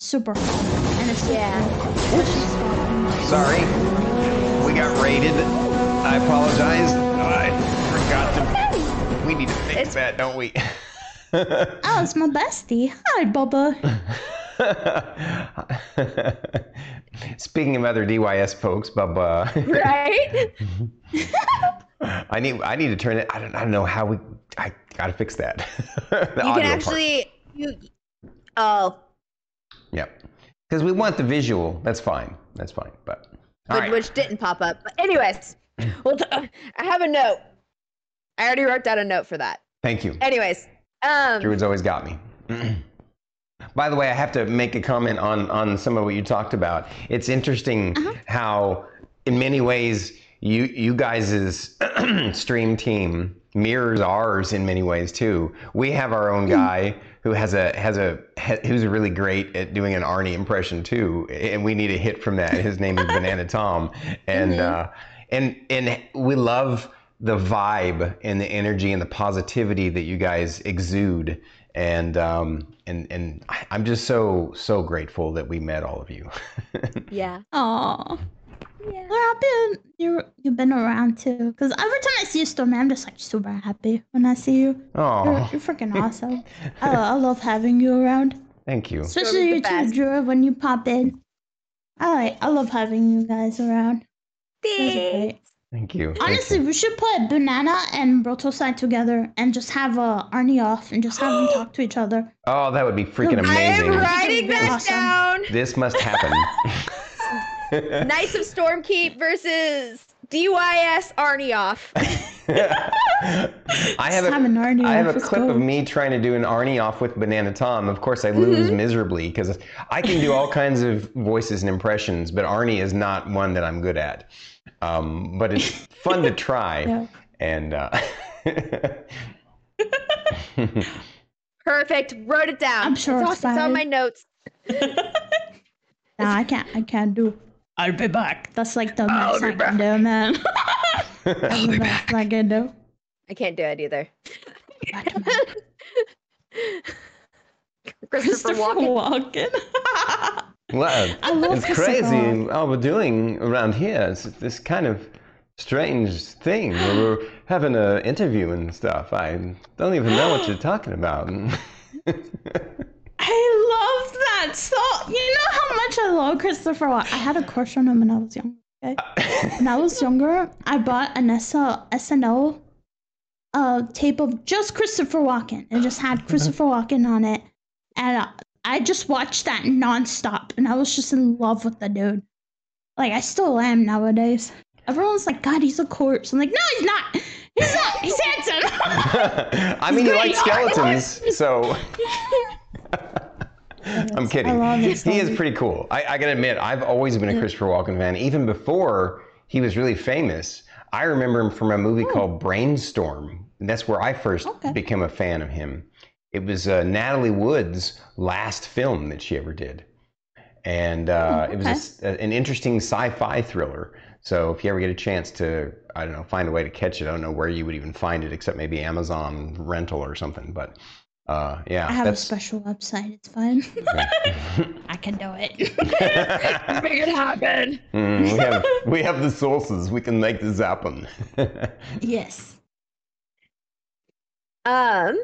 super fun, and it's Yeah. cool. It's just fun. Sorry, we got raided. I apologize. Need to fix It's- that, don't we? Oh, it's my bestie. Hi, Bubba. Speaking of other DYS folks, Bubba. Right? I need I need to turn it. I don't I don't know how we. I gotta fix that. You can audio part. actually. You. Oh, Yep. Because we want the visual. That's fine. That's fine. But all which, right. which didn't pop up. But anyways, well, t- I have a note. I already wrote down a note for that. Thank you. Anyways, um, Druid's always got me. By the way, I have to make a comment on on some of what you talked about. It's interesting Uh-huh. how, in many ways, you you guys' stream team mirrors ours in many ways too. We have our own guy who has a has a who's really great at doing an Arnie impression too, and we need a hit from that. His name is Banana Tom, and Mhm. uh, and and we love the vibe and the energy and the positivity that you guys exude and um and and I- i'm just so so grateful that we met all of you yeah. Aw. Yeah. Well, happy you you've been around too. Because every time I see you, Stormy, I'm just like super happy when I see you. You're, oh you're freaking awesome. I, I love having you around, thank you especially Stormy's you the two, best. Drew. When you pop in, I like I love having you guys around. You guys are great. Thank you Thank Honestly, you. we should put Banana and Brotosai together and just have uh, Arnie off and just have them talk to each other. oh that would be freaking I I am amazing writing that Awesome. down. this must happen Knights of Stormkeep versus DYS Arnie off. I have a, have an Arnie I have a clip go. of me trying to do an Arnie off with Banana Tom. Of course, I lose Mm-hmm. miserably because I can do all kinds of voices and impressions, but Arnie is not one that I'm good at. Um, but it's fun to try. Yeah. And uh, Perfect. Wrote it down. I'm sure it's, it's on- it's on my notes. No, I can't. I can't do. I'll be back. That's like the I'll most be I can do, man. That's the best I can do. I can't do it either. Batman. Christopher Walken. Walken. Well, I love it's Christopher crazy all we're doing around here. It's this kind of strange thing where we're having an interview and stuff. I don't even know what you're talking about. I love that. So you know how much I love Christopher Walken. I had a crush on him when I was young. Okay. When I was younger, I bought an SL, SNL uh, tape of just Christopher Walken. It just had Christopher Walken on it. And uh, I just watched that nonstop. And I was just in love with the dude. Like, I still am nowadays. Everyone's like, God, he's a corpse. I'm like, no, he's not. He's not. He's handsome. I mean, you great. like skeletons, so I'm kidding. I love his he is pretty cool. I, I gotta admit, I've always been a Christopher Walken fan, even before he was really famous. I remember him from a movie oh. called Brainstorm. And that's where I first Okay. became a fan of him. It was uh, Natalie Wood's last film that she ever did. And uh, Oh, it was a s- a- an interesting sci fi thriller. So if you ever get a chance to, I don't know, find a way to catch it, I don't know where you would even find it except maybe Amazon rental or something. But uh, yeah, I have a special website. It's fine. I can do it. Make it happen. Mm, we, have, we have the sources. We can make this happen. yes. Um,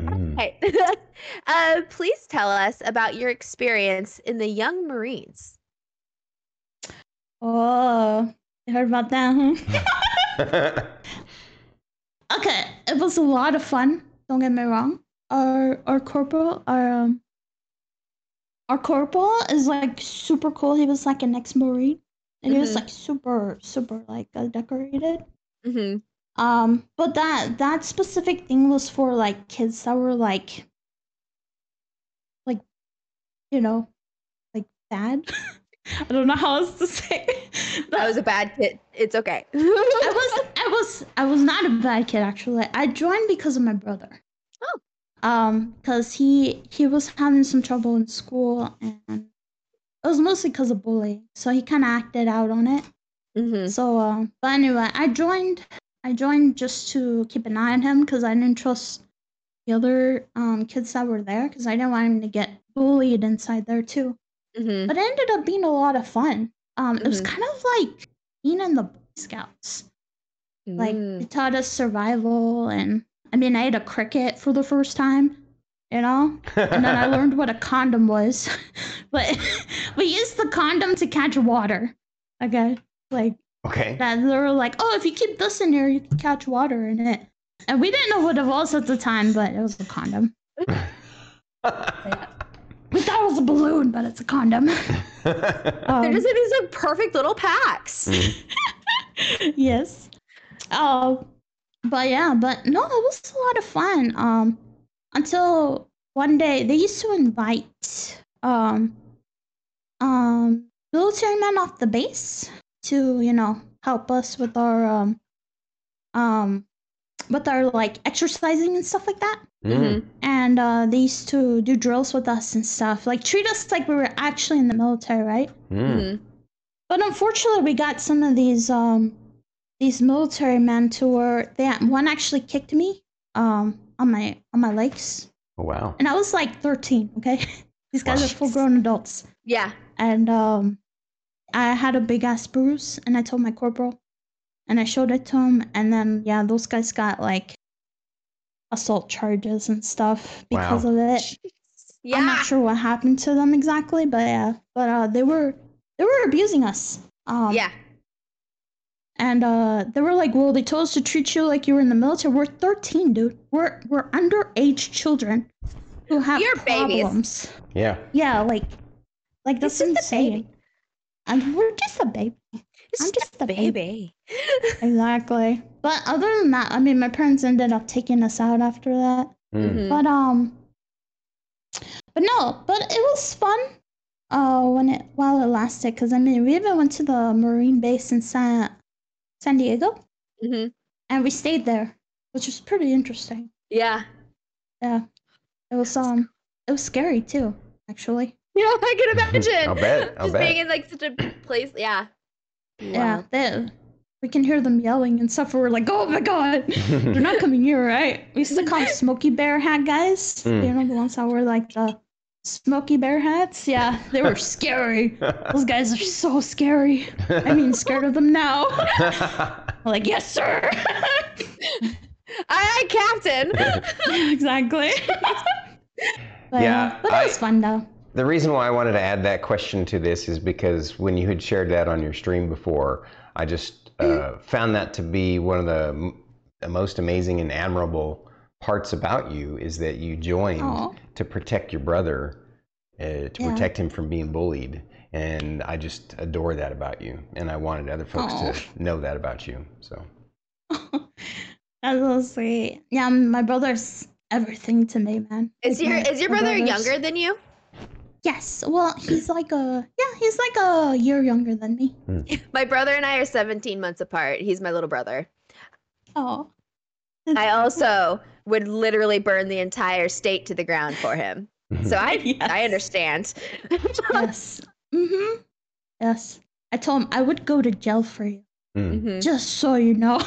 Mm. hey. uh, please tell us about your experience in the Young Marines. Oh, you heard about that, huh? Okay, it was a lot of fun. Don't get me wrong. Our our corporal, our um, our corporal is like super cool. He was like an ex-marine, and he was Mhm. like super super like uh, decorated. Mm-hmm. Um, but that that specific thing was for like kids that were like, like, you know, like bad. I don't know how else to say. That was a bad kid. It's okay. I was I was I was not a bad kid actually. I joined because of my brother. Oh. Um, because he he was having some trouble in school and it was mostly because of bullying. So he kind of acted out on it. mm-hmm. So, uh, but anyway, I joined. I joined just to keep an eye on him because I didn't trust the other um kids that were there because I didn't want him to get bullied inside there too. Mm-hmm. But it ended up being a lot of fun. Um, it was Mhm. kind of like being in the Boy Scouts. Like Mm. it taught us survival, and I mean, I ate a cricket for the first time, you know, and then I learned what a condom was. but we used the condom to catch water. Okay, like okay. that. They were like, "Oh, if you keep this in here, you can catch water in it." And we didn't know what it was at the time, but it was a condom. We thought it was a balloon, but it's a condom. They're Um, just in these like perfect little packs. yes. Oh, but yeah, but no, it was a lot of fun. Um, until one day they used to invite um um military men off the base to you know help us with our um um with our like exercising and stuff like that Mm. and uh, they used to do drills with us and stuff like treat us like we were actually in the military right Mm. Mhm. but unfortunately, we got some of these um these military men to where they one actually kicked me um on my on my legs, Oh, wow. and I was like 13. Okay, these guys Wow. are full grown adults, Yeah. and um I had a big ass bruise, and I told my corporal, and I showed it to him, and then yeah, those guys got like assault charges and stuff because Wow. of it. Yeah. I'm not sure what happened to them exactly, but yeah, but uh, they were they were abusing us. Um, yeah. and uh, they were like, "Well, they told us to treat you like you were in the military. We're 13, dude. We're we're underage children who have You're babies. problems. Yeah. Yeah, like like that's It's just insane. And we're just a baby. It's I'm just a baby. Exactly. But other than that, I mean, my parents ended up taking us out after that. Mm. Mhm. But um, but no, but it was fun. Uh, when it while it lasted, because I mean, we even went to the Marine base in San San Diego, Mhm. and we stayed there, which was pretty interesting. Yeah. Yeah, it was um, it was scary too, actually. Yeah, I can imagine. I'll bet. I'll Just bet. being in like such a place. Yeah. Yeah, they, we can hear them yelling and stuff. We're like, oh my god, they're not coming here, right? We used to call them Smoky Bear hat guys. Mm. You know the ones that wear like the Smoky Bear hats? Yeah, they were scary. Those guys are so scary. I mean, scared of them now. I'm like, yes, sir. I, aye, Captain. exactly. but, Yeah, yeah, but it was I- fun though. The reason why I wanted to add that question to this is because when you had shared that on your stream before, I just uh, found that to be one of the, m- the most amazing and admirable parts about you is that you joined Aw. to protect your brother, uh, to Yeah. protect him from being bullied. And I just adore that about you. And I wanted other folks Aw. to know that about you. So, That's so sweet. Yeah, my brother's everything to me, man. Is Like, your my- is your brother younger than you? Yes. Well, he's like a yeah, he's like a year younger than me. My brother and I are 17 months apart. He's my little brother. Oh. I also would literally burn the entire state to the ground for him. So I Yes. I understand. yes. Mm-hmm. Yes. I told him I would go to jail for you, mm. Mhm. just so you know.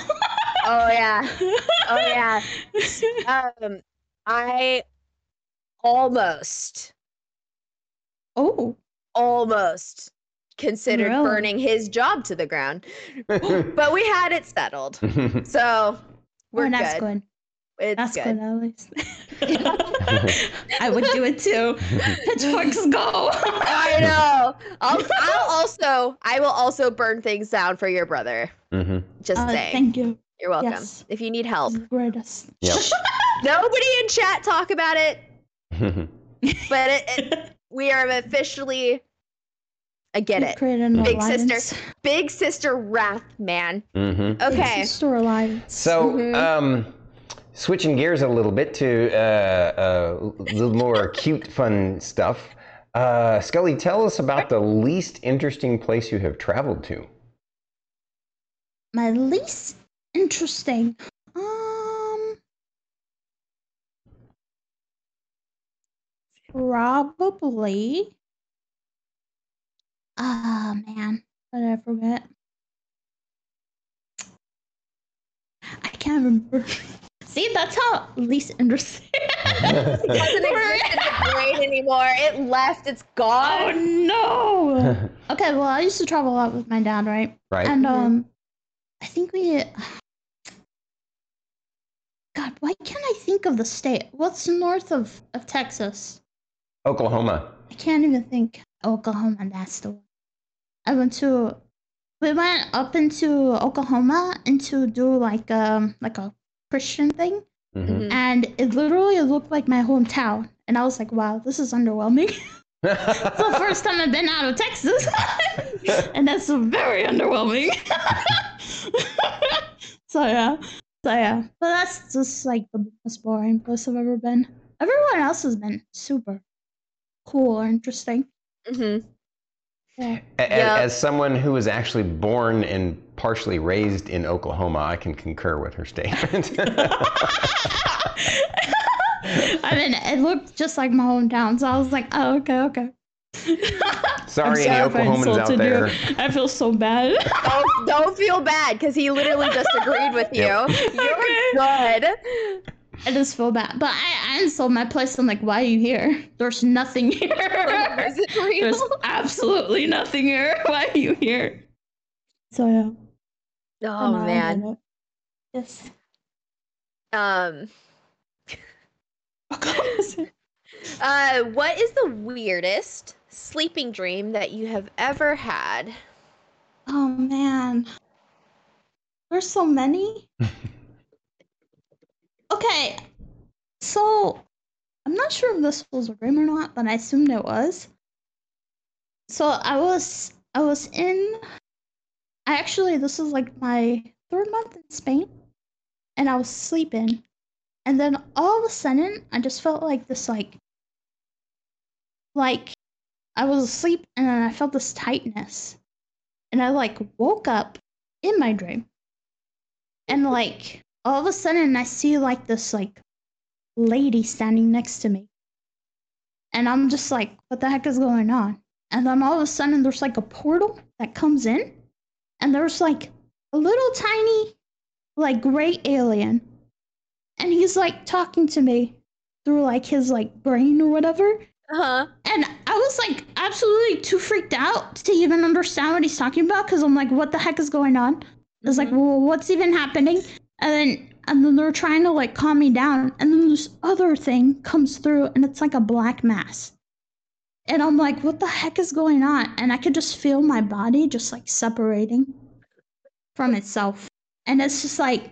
Oh yeah. Oh yeah. Um I almost oh. almost considered Really? burning his job to the ground. But we had it settled. So we're oh, that's good. good. It's That's good. good. at least. I would do it too. Pitchforks go. I know. I'll, I'll also I will also burn things down for your brother. Mhm. Just Uh, saying. thank you. You're welcome. yes. If you need help. Greatest. Yep. Nobody in chat talk about it, but it, it, we are officially I get We've it. created an Big sister. Big sister wrath, man. Mhm. Big Okay. sister alliance. So, Mhm. um, switching gears a little bit to uh, uh, a little more cute, fun stuff. Uh, Skully, tell us about the least interesting place you have traveled to. my least interesting. Probably. Ah man, what did I forget? I can't remember. See, that's how least interesting. It doesn't exist in the brain anymore. It left. It's oh gone. no. Okay, well, I used to travel a lot with my dad, right? right? And Mhm. um, I think we. God, why can't I think of the state? What's north of of Texas? Oklahoma. I can't even think. Oklahoma, that's the one. I went to. We went up into Oklahoma and to do like um like a Christian thing, Mhm. Mhm. and it literally looked like my hometown, and I was like, wow, this is underwhelming. it's the first time I've been out of Texas, and that's very underwhelming. so yeah, so yeah, but that's just like the most boring place I've ever been. Everyone else has been super cool or interesting. Mhm. Yeah. A- a- Yeah. As someone who was actually born and partially raised in Oklahoma, I can concur with her statement. I mean, it looked just like my hometown, so I was like, oh, okay, okay. Sorry, I'm any if I Oklahomans out insulted there. You. I feel so bad. Don't, don't feel bad because he literally just agreed with you. Yep. You're good. I just feel bad. But I, I sold my place. I'm like, why are you here? There's nothing here. Is it real? There's absolutely nothing here. Why are you here? So yeah. Oh And I man. Yes. Um. Uh, what is the weirdest sleeping dream that you have ever had? oh man. There's so many. Okay. So I'm not sure if this was a dream or not, but I assumed it was. So I was I was in I actually this is like my third month in Spain, and I was sleeping, and then all of a sudden I just felt like this like like I was asleep and then I felt this tightness, and I like woke up in my dream, and like all of a sudden I see like this like lady standing next to me, and I'm just like, what the heck is going on? And then all of a sudden there's like a portal that comes in and there's like a little tiny like gray alien and he's like talking to me through like his like brain or whatever Uh-huh. and i was like absolutely too freaked out to even understand what he's talking about because i'm like what the heck is going on it's like Mhm. well what's even happening and then and then they're trying to like calm me down. And then this other thing comes through and it's like a black mass. And i'm like what the heck is going on? And i could just feel my body just like separating from itself. And it's just like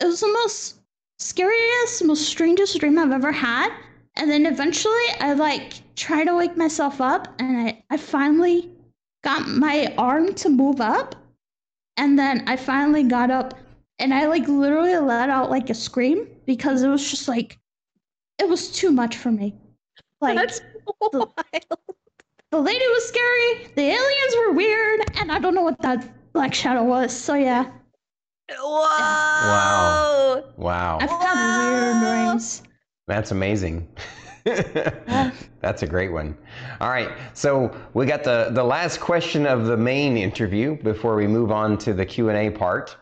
it was the most scariest most strangest dream i've ever had. And then eventually i like try to wake myself up and i, I finally got my arm to move up. And then i finally got up and i like literally let out like a scream because it was just like it was too much for me like That's wild. the lady was scary the aliens were weird and i don't know what that black shadow was so yeah Whoa. Wow. Wow! i've had weird Wow. dreams That's amazing. That's a great one. All right, so we got the, the last question of the main interview before we move on to the Q and A part.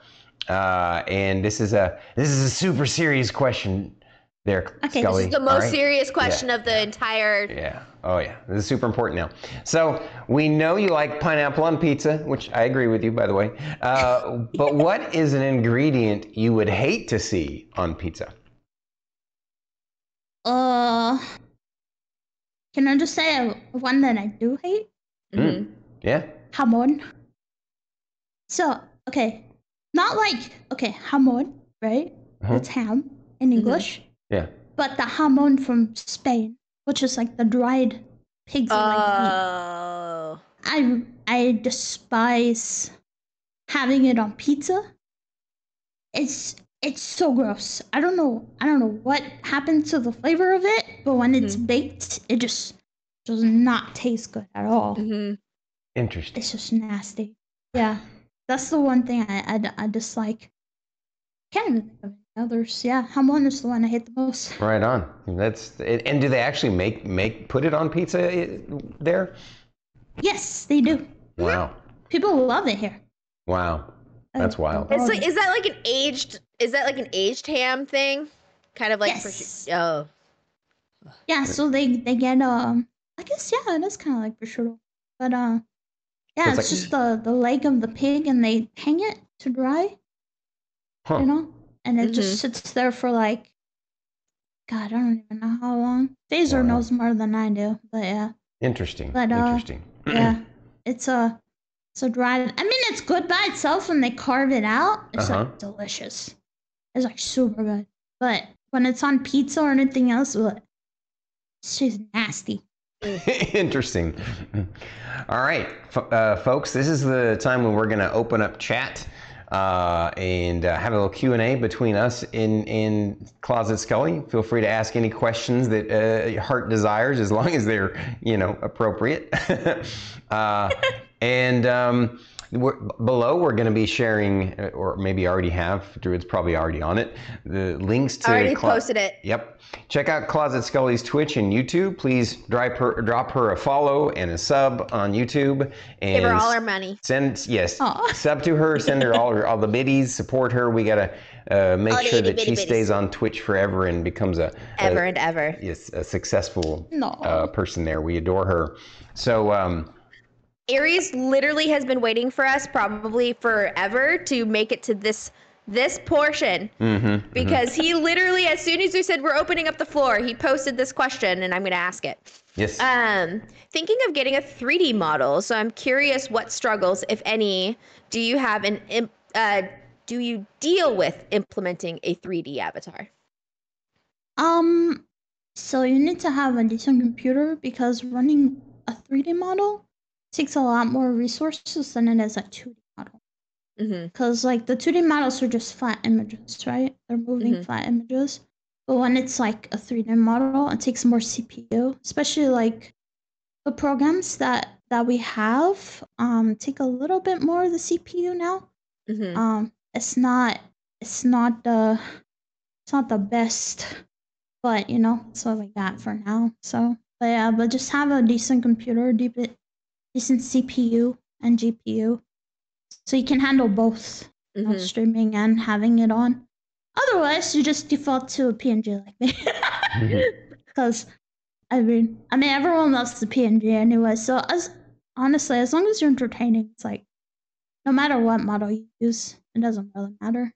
Uh, and this is a this is a super serious question, there, Okay, this is The most right? serious question of the entire. Yeah. Oh, yeah. This is super important now. So we know you like pineapple on pizza, which I agree with you, by the way. Uh, but what is an ingredient you would hate to see on pizza? uh can i just say one that i do hate Mhm. Yeah. hamon. So, okay, not like okay, hamon, right? Uh-huh. It's ham in English, Yeah. but the hamon from Spain, which is like the dried pig's leg meat. Oh. I I despise having it on pizza. It's it's so gross. I don't know. I don't know what happened to the flavor of it, but when it's baked, it just does not taste good at all. Mhm. Interesting. It's just nasty. Yeah, that's the one thing I I, I dislike. Can't even think of others. Yeah, hamon is the one I hate the most. Right on. That's and do they actually make make put it on pizza eh, there? Yes, they do. Wow. People love it here. Wow. That's wild. I It's like, it. is that like an aged? Is that like an aged ham thing? Kind of like. Yes. prosci- oh. Yeah, so they they get um I guess yeah, it is kind of like prosciutto, but uh yeah, It's it's, like- just the the leg of the pig and they hang it to dry, Huh. you know, and it just sits there for like God, I don't even know how long. Phaser Wow. knows more than I do, but yeah, Interesting. But, uh, Interesting. yeah, it's a it's a dry. I mean, it's good by itself when they carve it out. It's Uh-huh. like delicious. It's like super good, but when it's on pizza or anything else, ugh, it's just nasty. Interesting. All right, uh, folks, this is the time when we're going to open up chat uh, and uh, have a little Q and A between us in in Closet Skully. Feel free to ask any questions that uh, your heart desires, as long as they're you know appropriate. uh, and um, we're, below, we're going to be sharing, uh, or maybe already have. Druid's probably already on it. The links to I already posted it. Yep. Check out Closet Skully's Twitch and YouTube. Please drop her, drop her a follow and a sub on YouTube. And Give her all our money. send yes, Aw. sub to her. Send her all her, all the biddies. Support her. We gotta uh, make All sure that she stays on Twitch forever and becomes a, Ever a and ever. yes a successful No. uh, person there. We adore her. So um, Aries literally has been waiting for us probably forever to make it to this this portion mhm, because he literally as soon as we said we're opening up the floor, he posted this question and I'm going to ask it. yes. Um, thinking of getting a 3D model, so I'm curious what struggles, if any, do you have an uh, do you deal with implementing a 3D avatar? Um, so you need to have a decent computer because running a 3D model takes a lot more resources than it is a 2D model. because like the 2D models are just flat images, right? They're moving Mhm. flat images. But when it's like a 3D model, it takes more CPU, especially like the programs that that we have um take a little bit more of the CPU now. hmm Um it's not it's not the it's not the best, but you know, it's what we got for now. So, but yeah, but just have a decent computer, deep- decent CPU and GPU so you can handle both you know, hmm streaming and having it on. Otherwise, you just default to a PNG like me. Because I mean, I mean, everyone loves the PNG anyway. So as honestly, as long as you're entertaining, it's like no matter what model you use, it doesn't really matter.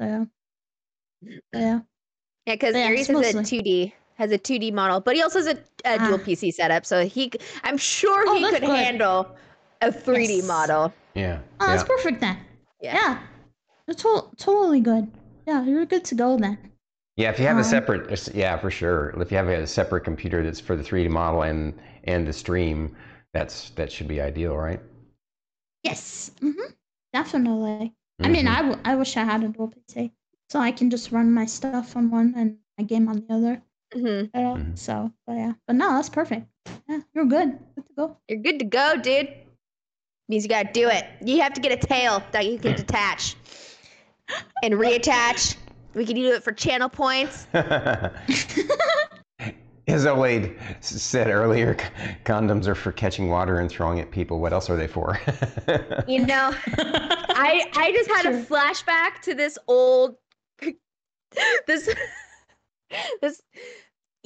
So yeah, yeah. Yeah, because Yeah, Aries has a 2D has a 2D model, but he also has a, a dual Ah. PC setup, so he I'm sure Oh, he could good. handle a 3D Yes. model. Yeah. Oh, yeah. that's perfect then. Yeah. Yeah, You're to- totally good. Yeah, you're good to go then. Yeah, if you have a Um, separate, yeah, for sure. If you have a separate computer that's for the 3D model and and the stream, that's that should be ideal, right? Yes, hmm definitely. I mean, Mhm. I, w- I wish I had a dual PC so I can just run my stuff on one and my game on the other. Hmm You know? Mhm. So, but yeah, but no, that's perfect. Yeah, you're good. Good to go. You're good to go, dude. Means you gotta do it. You have to get a tail that you can detach and reattach. We can do it for channel points. As Olaid said earlier, condoms are for catching water and throwing at people. What else are they for? You know, I I just had a flashback to this old this this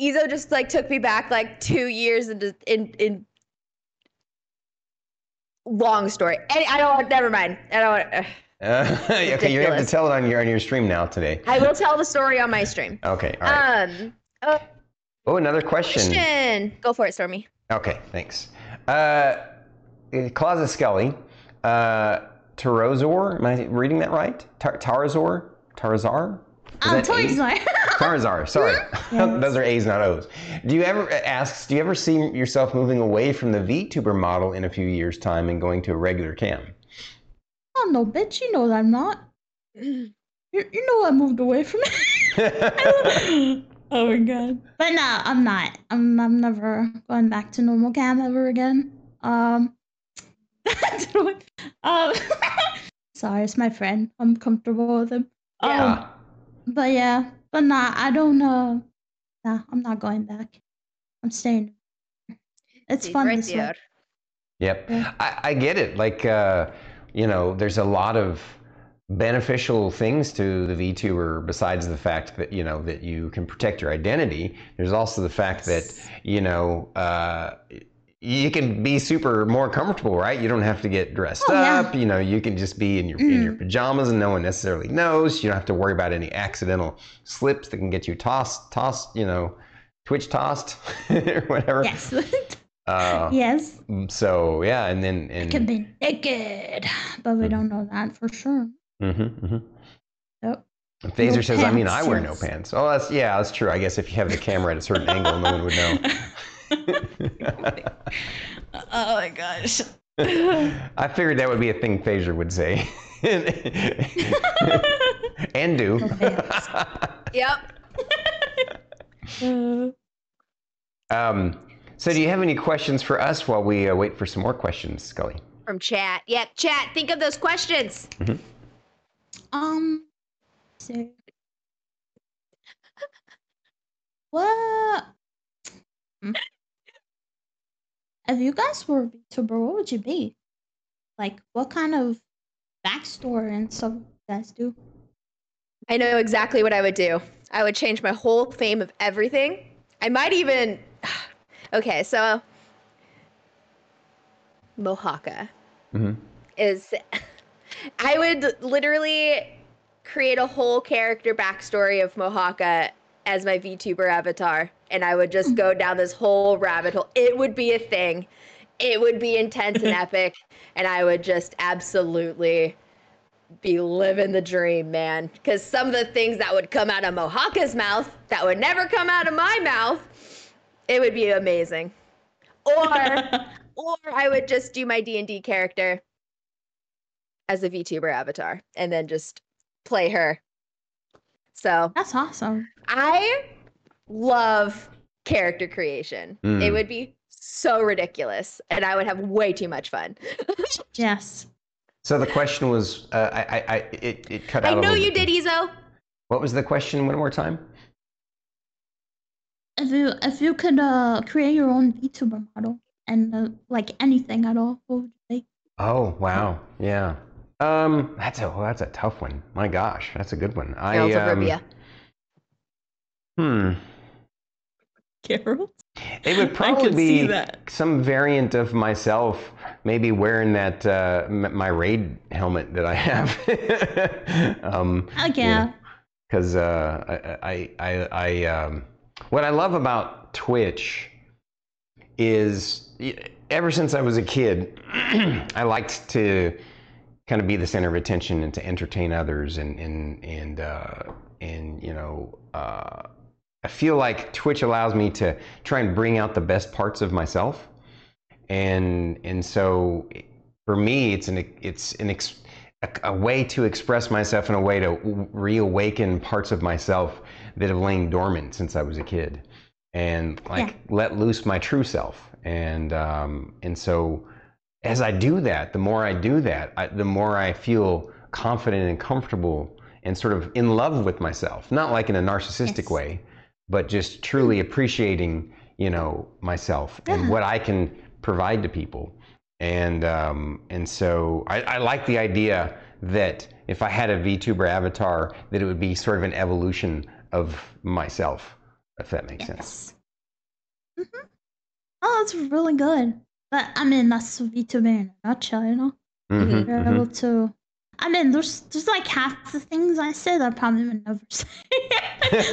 Ezo just like took me back like two years into in in long story. And I don't want never mind. I don't want, uh, Uh, okay, you have to tell it on your on your stream now today. I will tell the story on my stream. Okay, all right. Um oh, oh, another question. question. Go for it, Stormy. Okay, thanks. Uh, Closet Skully, uh, Tarozor, am I reading that right? Tar- Tarazor? Tarazar? Um, that Toy A's? Story. Sorry. Yes. Those are A's, not O's. Do you ever, asks, do you ever see yourself moving away from the VTuber model in a few years' time and going to a regular cam? oh no, bitch! You know that I'm not. You, you know I moved away from it. oh my god. But no, I'm not. I'm I'm never going back to normal cam ever again. Um. um sorry, it's my friend. I'm comfortable with him. Um, yeah. But yeah, but nah, I don't uh nah, I'm not going back. I'm staying. It's He's fun right this way. Yep. Yeah. I, I get it. Like, uh, you know, there's a lot of beneficial things to the VTuber besides the fact that, you know, that you can protect your identity. There's also the fact that, you know, uh, you can be super more comfortable, right? You don't have to get dressed Oh, yeah. up. You know, you can just be in your in your pajamas and no one necessarily knows. You don't have to worry about any accidental slips that can get you tossed, tossed, you know, twitch tossed or whatever. Yes. Uh, yes. so yeah, and then and Can be naked, but we Mhm. don't know that for sure. Mm-hmm, mm-hmm. Phaser No says, "I mean, I wear no pants." Oh, that's yeah, that's true. I guess if you have the camera at a certain angle, no one would know. oh my gosh. I figured that would be a thing Phaser would say, and do. Yep. Um, so, do you have any questions for us while we uh, wait for some more questions, Skully? From chat. Yep, chat. Think of those questions. um. So. What? If you guys were a VTuber, what would you be? Like, what kind of backstory and stuff you guys do? I know exactly what I would do. I would change my whole fame of everything. I might even. Okay, so Mohaka hmm is. I would literally create a whole character backstory of Mohaka as my VTuber avatar, and I would just go mm-hmm. down this whole rabbit hole. It would be a thing. It would be intense and epic, and I would just absolutely be living the dream, man. Because some of the things that would come out of Mohaka's mouth that would never come out of my mouth, it would be amazing. Or, or I would just do my D and D character, as a VTuber avatar and then just play her. So That's awesome. I love character creation. It Mm. would be so ridiculous, and I would have way too much fun. Yes. So the question was, uh, I, I, I, it, it cut I out. a know little you bit. did, Ezo. What was the question? One more time. If you if you could uh create your own VTuber model and uh, like anything at all, what would you say? Oh wow, yeah. Um, that's a well, that's a tough one. My gosh, that's a good one. I Geralt of um, hmm. Geralt. It would probably be some variant of myself, maybe wearing that uh, m- my raid helmet that I have. um, Oh yeah. because uh, I, I, I, I um, what I love about Twitch is ever since I was a kid, I liked to kind of be the center of attention and to entertain others and and and uh, and you know. Uh, I feel like Twitch allows me to try and bring out the best parts of myself, and and so for me, it's an it's an ex, a, a way to express myself and a way to reawaken parts of myself that have lain dormant since I was a kid, and like Yeah. let loose my true self. And um, and so as I do that, the more I do that, I, the more I feel confident and comfortable and sort of in love with myself. Not like in a narcissistic Yes. way, but just truly appreciating, you know, myself and what I can provide to people. And um, and so I, I like the idea that if I had a VTuber avatar, that it would be sort of an evolution of myself, if that makes sense. Yes. hmm Oh, that's really good. But I mean, that's VTuber in a nutshell, you know. Mhm, You're mhm. able to. I mean, there's there's like half the things I said I probably would never say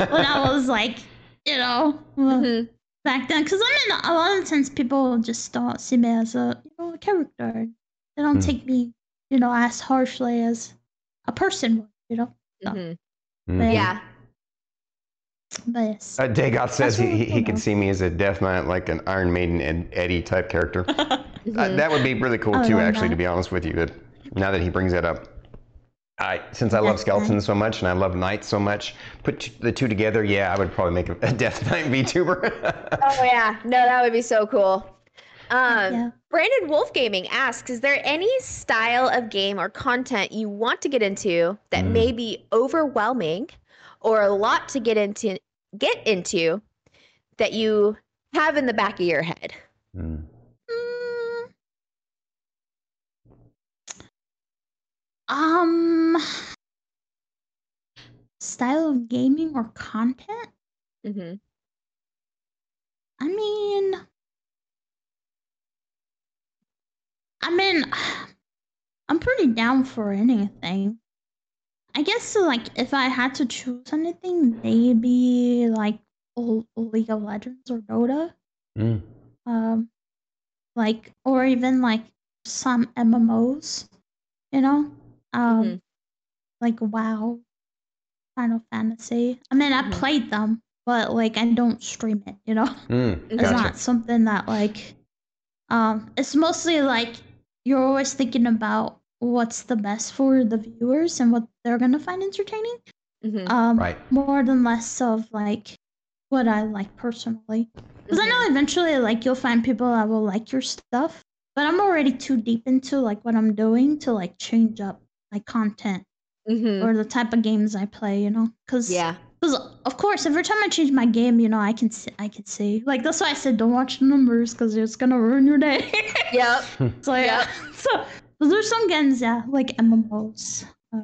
when I was like, you know, well, Mhm. back then. Because I mean, a lot of times people just don't see me as a you know a character. They don't Hmm. take me, you know, as harshly as a person would, you know. No. Mhm. Mhm. Yeah. But yes. Uh, Dagoth says he, he, he can see me as a Death Knight, like an Iron Maiden and Eddie type character. Uh, Mhm. that would be really cool I too, love actually, to be honest with you. That now that he brings that up, I since I love Death skeletons so much and I love knights so much, put t- the two together, yeah, I would probably make a, a Death Knight VTuber. Oh yeah, no, that would be so cool. Um, yeah. Brandon Wolf Gaming asks, is there any style of game or content you want to get into that Mm. may be overwhelming or a lot to get into get into that you have in the back of your head? Mm. Mm. Um, style of gaming or content? Mm-hmm. I mean, I mean, I'm pretty down for anything. I guess so, like if I had to choose anything, maybe like L- League of Legends or Dota. Mm. um like or even like some mmos you know um Mhm. like wow final fantasy i mean i Mhm. played them but like i don't stream it you know Mm. it's Gotcha. not something that like um it's mostly like you're always thinking about what's the best for the viewers and what they're gonna find entertaining Mm-hmm. um Right. more than less of like what i like personally because I know eventually, like, you'll find people that will like your stuff. But I'm already too deep into like what I'm doing to like change up my content Mm-hmm. or the type of games I play. You know, because Yeah. Because of course, every time I change my game, you know, I can see, I can see. Like that's why I said don't watch the numbers because it's gonna ruin your day. Yep. so yeah. So but there's some games, yeah, like MMOs, uh,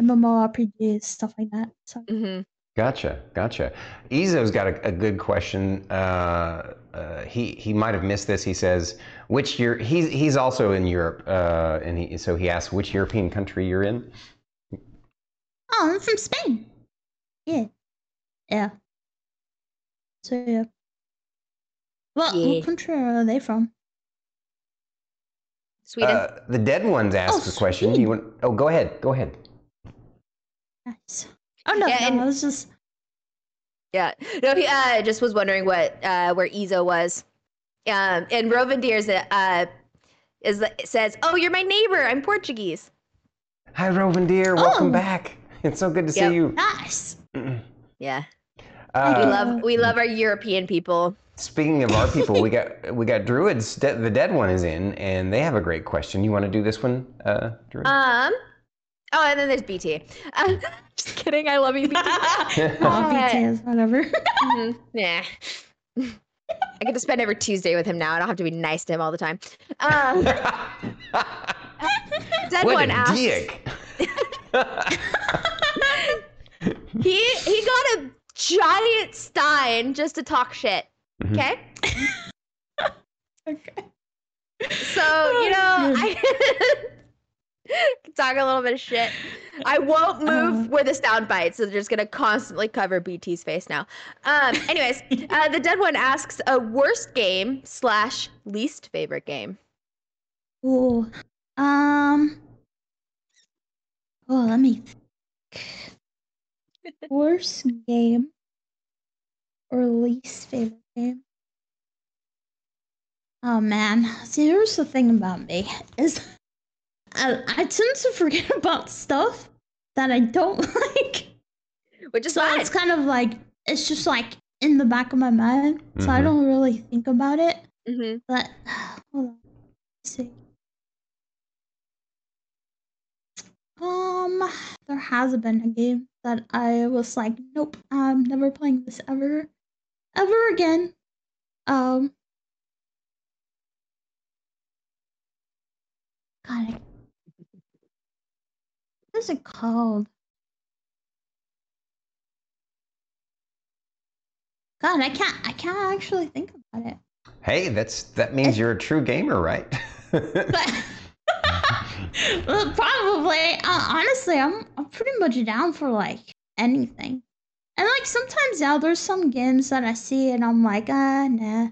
MMORPGs, stuff like that. So Mm-hmm. Gotcha, gotcha. Ezo's got a, a good question. Uh, uh, he he might have missed this. He says, "Which year?" He's he's also in Europe, uh, and he so he asks which European country you're in. Oh, I'm from Spain. Yeah. Yeah. So yeah. Well, Yeah. what country are they from? Sweden. Uh, the dead ones asked Oh, the question. Sweden. You want? Oh, go ahead. Go ahead. Nice. Oh no, Yeah, no, and- I was just Yeah. No, he uh, just was wondering what uh, where Ezo was. Um, and Rovendeer's uh, is the, says, "Oh, you're my neighbor. I'm Portuguese." Hi, Rovan dear. Welcome Oh. back. It's so good to Yep. see you. Nice. Yeah, Uh, we love we love our European people. Speaking of our people, we got we got Druids. De- the dead one is in, and they have a great question. You want to do this one, uh, Druid? Um. Oh, and then there's BT. Uh, just kidding. I love you, BT. oh, BTS, whatever. Mhm. Nah. I get to spend every Tuesday with him now. I don't have to be nice to him all the time. Um, Dead what one a asks. dick! He he got a giant stein just to talk shit. Mhm. Okay. okay. So you know I can talk a little bit of shit. I won't move Uh. where the sound bites, so they're just gonna constantly cover BT's face now. Um. Anyways, uh, the dead one asks a worst game slash least favorite game. Ooh. Um. Oh, let me. Think. Worst game or least favorite? Oh man, see, here's the thing about me is I, I tend to forget about stuff that I don't like. Which is So fine. it's kind of like it's just like in the back of my mind, so I Mhm. don't really think about it. hmm But hold on, let's see. Um, there has been a game that I was like, nope, I'm never playing this ever, ever again. Um, God, what is it called? God, I can't, I can't actually think about it. hey, that's that means you're a true gamer, right? But well, probably, uh, honestly, I'm I'm pretty much down for like anything. And like sometimes, yeah, there's some games that I see and I'm like, ah, nah,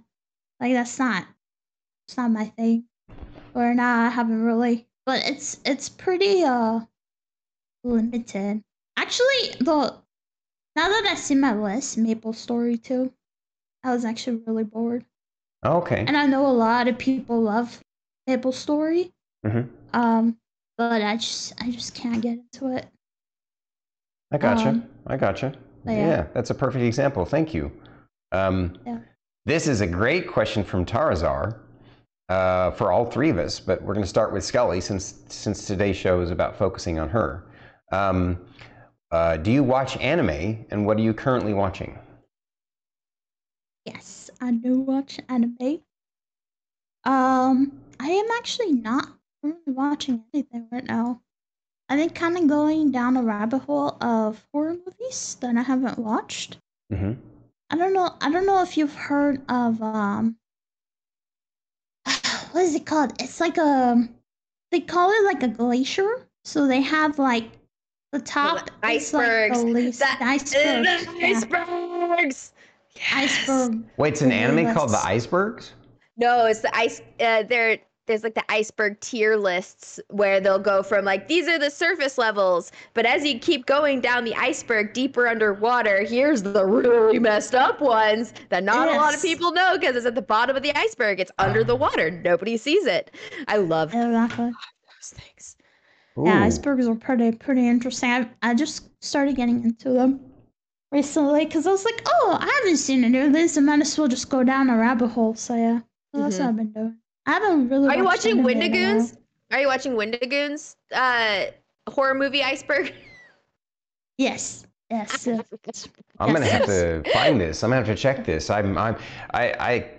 like that's not, it's not my thing. Or nah, I haven't really. But it's it's pretty uh limited. Actually, the now that I see my list, Maple Story too, I was actually really bored. okay. And I know a lot of people love Maple Story. Mhm. Um, but I just I just can't get into it. I gotcha. Um, I gotcha. But Yeah. yeah. that's a perfect example. Thank you. Um, Yeah. This is a great question from Tarazar uh, for all three of us, but we're going to start with Skully since since today's show is about focusing on her. Um, uh, do you watch anime, and what are you currently watching? Yes, I do watch anime. Um, I am actually not really watching anything right now. I think kind of going down a rabbit hole of horror movies that I haven't watched. hmm I don't know. I don't know if you've heard of um. What is it called? It's like a. They call it like a glacier. So they have like the top is like the icebergs. least- That- the icebergs. The yeah. icebergs. Yes. Iceberg. Wait, it's an The anime called The. Icebergs. No, it's the ice. Uh, there, there's like the iceberg tier lists where they'll go from like these are the surface levels, but as you keep going down the iceberg deeper underwater, here's the really messed up ones that not a lot of people know because it's at the bottom of the iceberg. It's under the water. Nobody sees it. I love Exactly. those things. Yeah, icebergs are pretty pretty interesting. I I just started getting into them recently because I was like, oh, I haven't seen any of this. I might as well just go down a rabbit hole. So yeah, so that's what mm-hmm. I've been doing. I haven't really. Are you watching anime in a while. Wendigoons? Are you watching Wendigoons? Uh, horror movie Iceberg. Yes. Yes. I'm gonna have to find this. I'm gonna have to check this. I'm, I'm, I, I,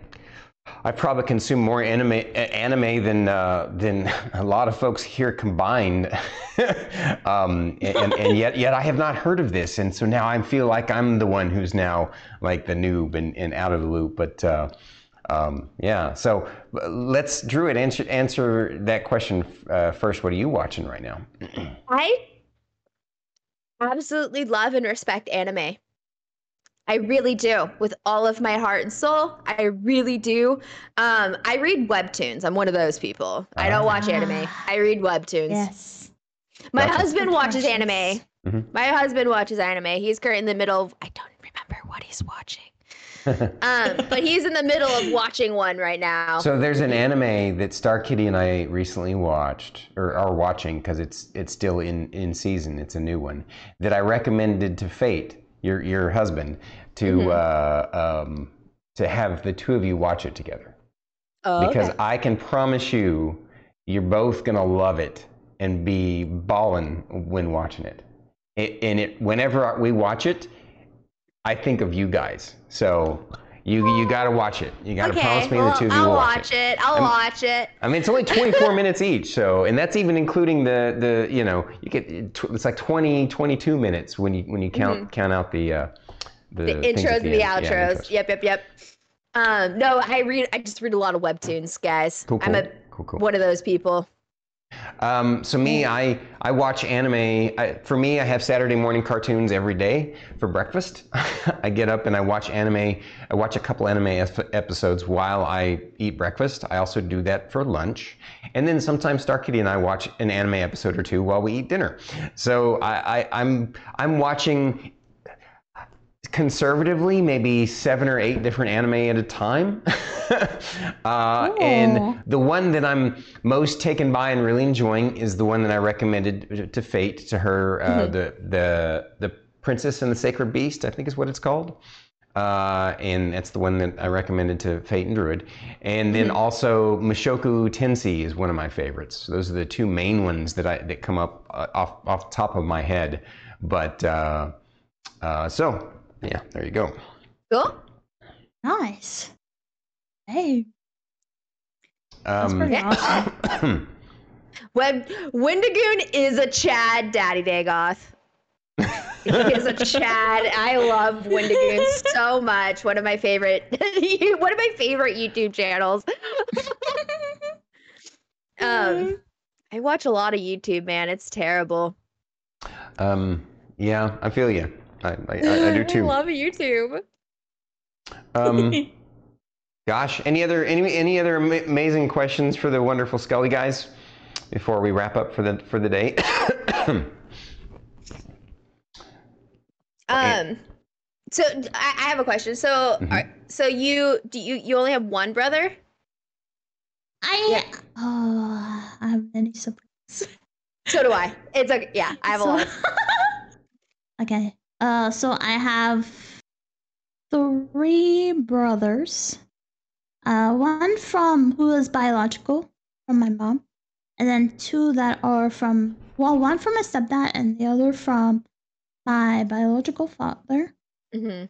I probably consume more anime, anime than uh, than a lot of folks here combined, um, and, and yet yet I have not heard of this, and so now I feel like I'm the one who's now like the noob and, and out of the loop. But uh, um, yeah, so uh, let's Druid answer answer that question uh, first. What are you watching right now? I absolutely love and respect anime. I really do, with all of my heart and soul. I really do. Um, I read webtoons. I'm one of those people. I don't watch anime. Ah. I read webtoons. yes. My Gotcha. husband watches questions. anime. Mhm. My husband watches anime. He's currently in the middle of I don't remember what he's watching. Um, but he's in the middle of watching one right now. So there's an anime that Star Kitty and I recently watched, or are watching, because it's it's still in in season. It's a new one that I recommended to Fate, your your husband, to Mhm. uh, um, to have the two of you watch it together. oh, Because okay. I can promise you, you're both gonna love it and be bawling when watching it. it and it whenever we watch it, I think of you guys. So. You, you gotta watch it. You gotta okay, promise me well, the two of you I'll will watch watch it. I'll I'm- watch it. I mean, it's only 24 minutes each, so and that's even including the the you know you get it's like 20 22 minutes when you when you count count out the uh, the, Mm-hmm. The intros and the. Yeah, outros. intros. Yep, yep, yep. Um, no, I read. I just read a lot of webtoons, guys. Cool, I'm a cool, cool. one of those people. Um, so me, I I watch anime. I, for me, I have Saturday morning cartoons every day for breakfast. I get up and I watch anime. I watch a couple anime ep- episodes while I eat breakfast. I also do that for lunch, and then sometimes Star Kitty and I watch an anime episode or two while we eat dinner. So I, I I'm I'm watching conservatively maybe seven or eight different anime at a time. uh, and the one that I'm most taken by and really enjoying is the one that I recommended to Fate to her, uh, the the the Princess and the Sacred Beast, I think is what it's called. Uh, and that's the one that I recommended to Fate and Druid. And then also Mushoku Tensei is one of my favorites. Those are the two main ones that I that come up uh, off off top of my head. But uh, uh, so yeah, there you go. Cool. Nice. Hey, that's Um, pretty awesome. Web Wendigoon is a Chad Daddy Dagoth. he is a Chad. I love Wendigoon so much. One of my favorite one of my favorite YouTube channels. um I watch a lot of YouTube, man. It's terrible. um, yeah, I feel you. I, I, I, I do too. I love YouTube. Um, gosh, any other any any other ama- amazing questions for the wonderful Skully guys before we wrap up for the for the day? Um so I, I have a question. So Mhm. are, so you do you you only have one brother? I uh, I have many siblings. So do I. It's okay. Yeah, I have a lot. okay. Uh, so I have three brothers. Uh, one from who is biological from my mom, and then two that are from well, one from my stepdad and the other from my biological father. Mhm.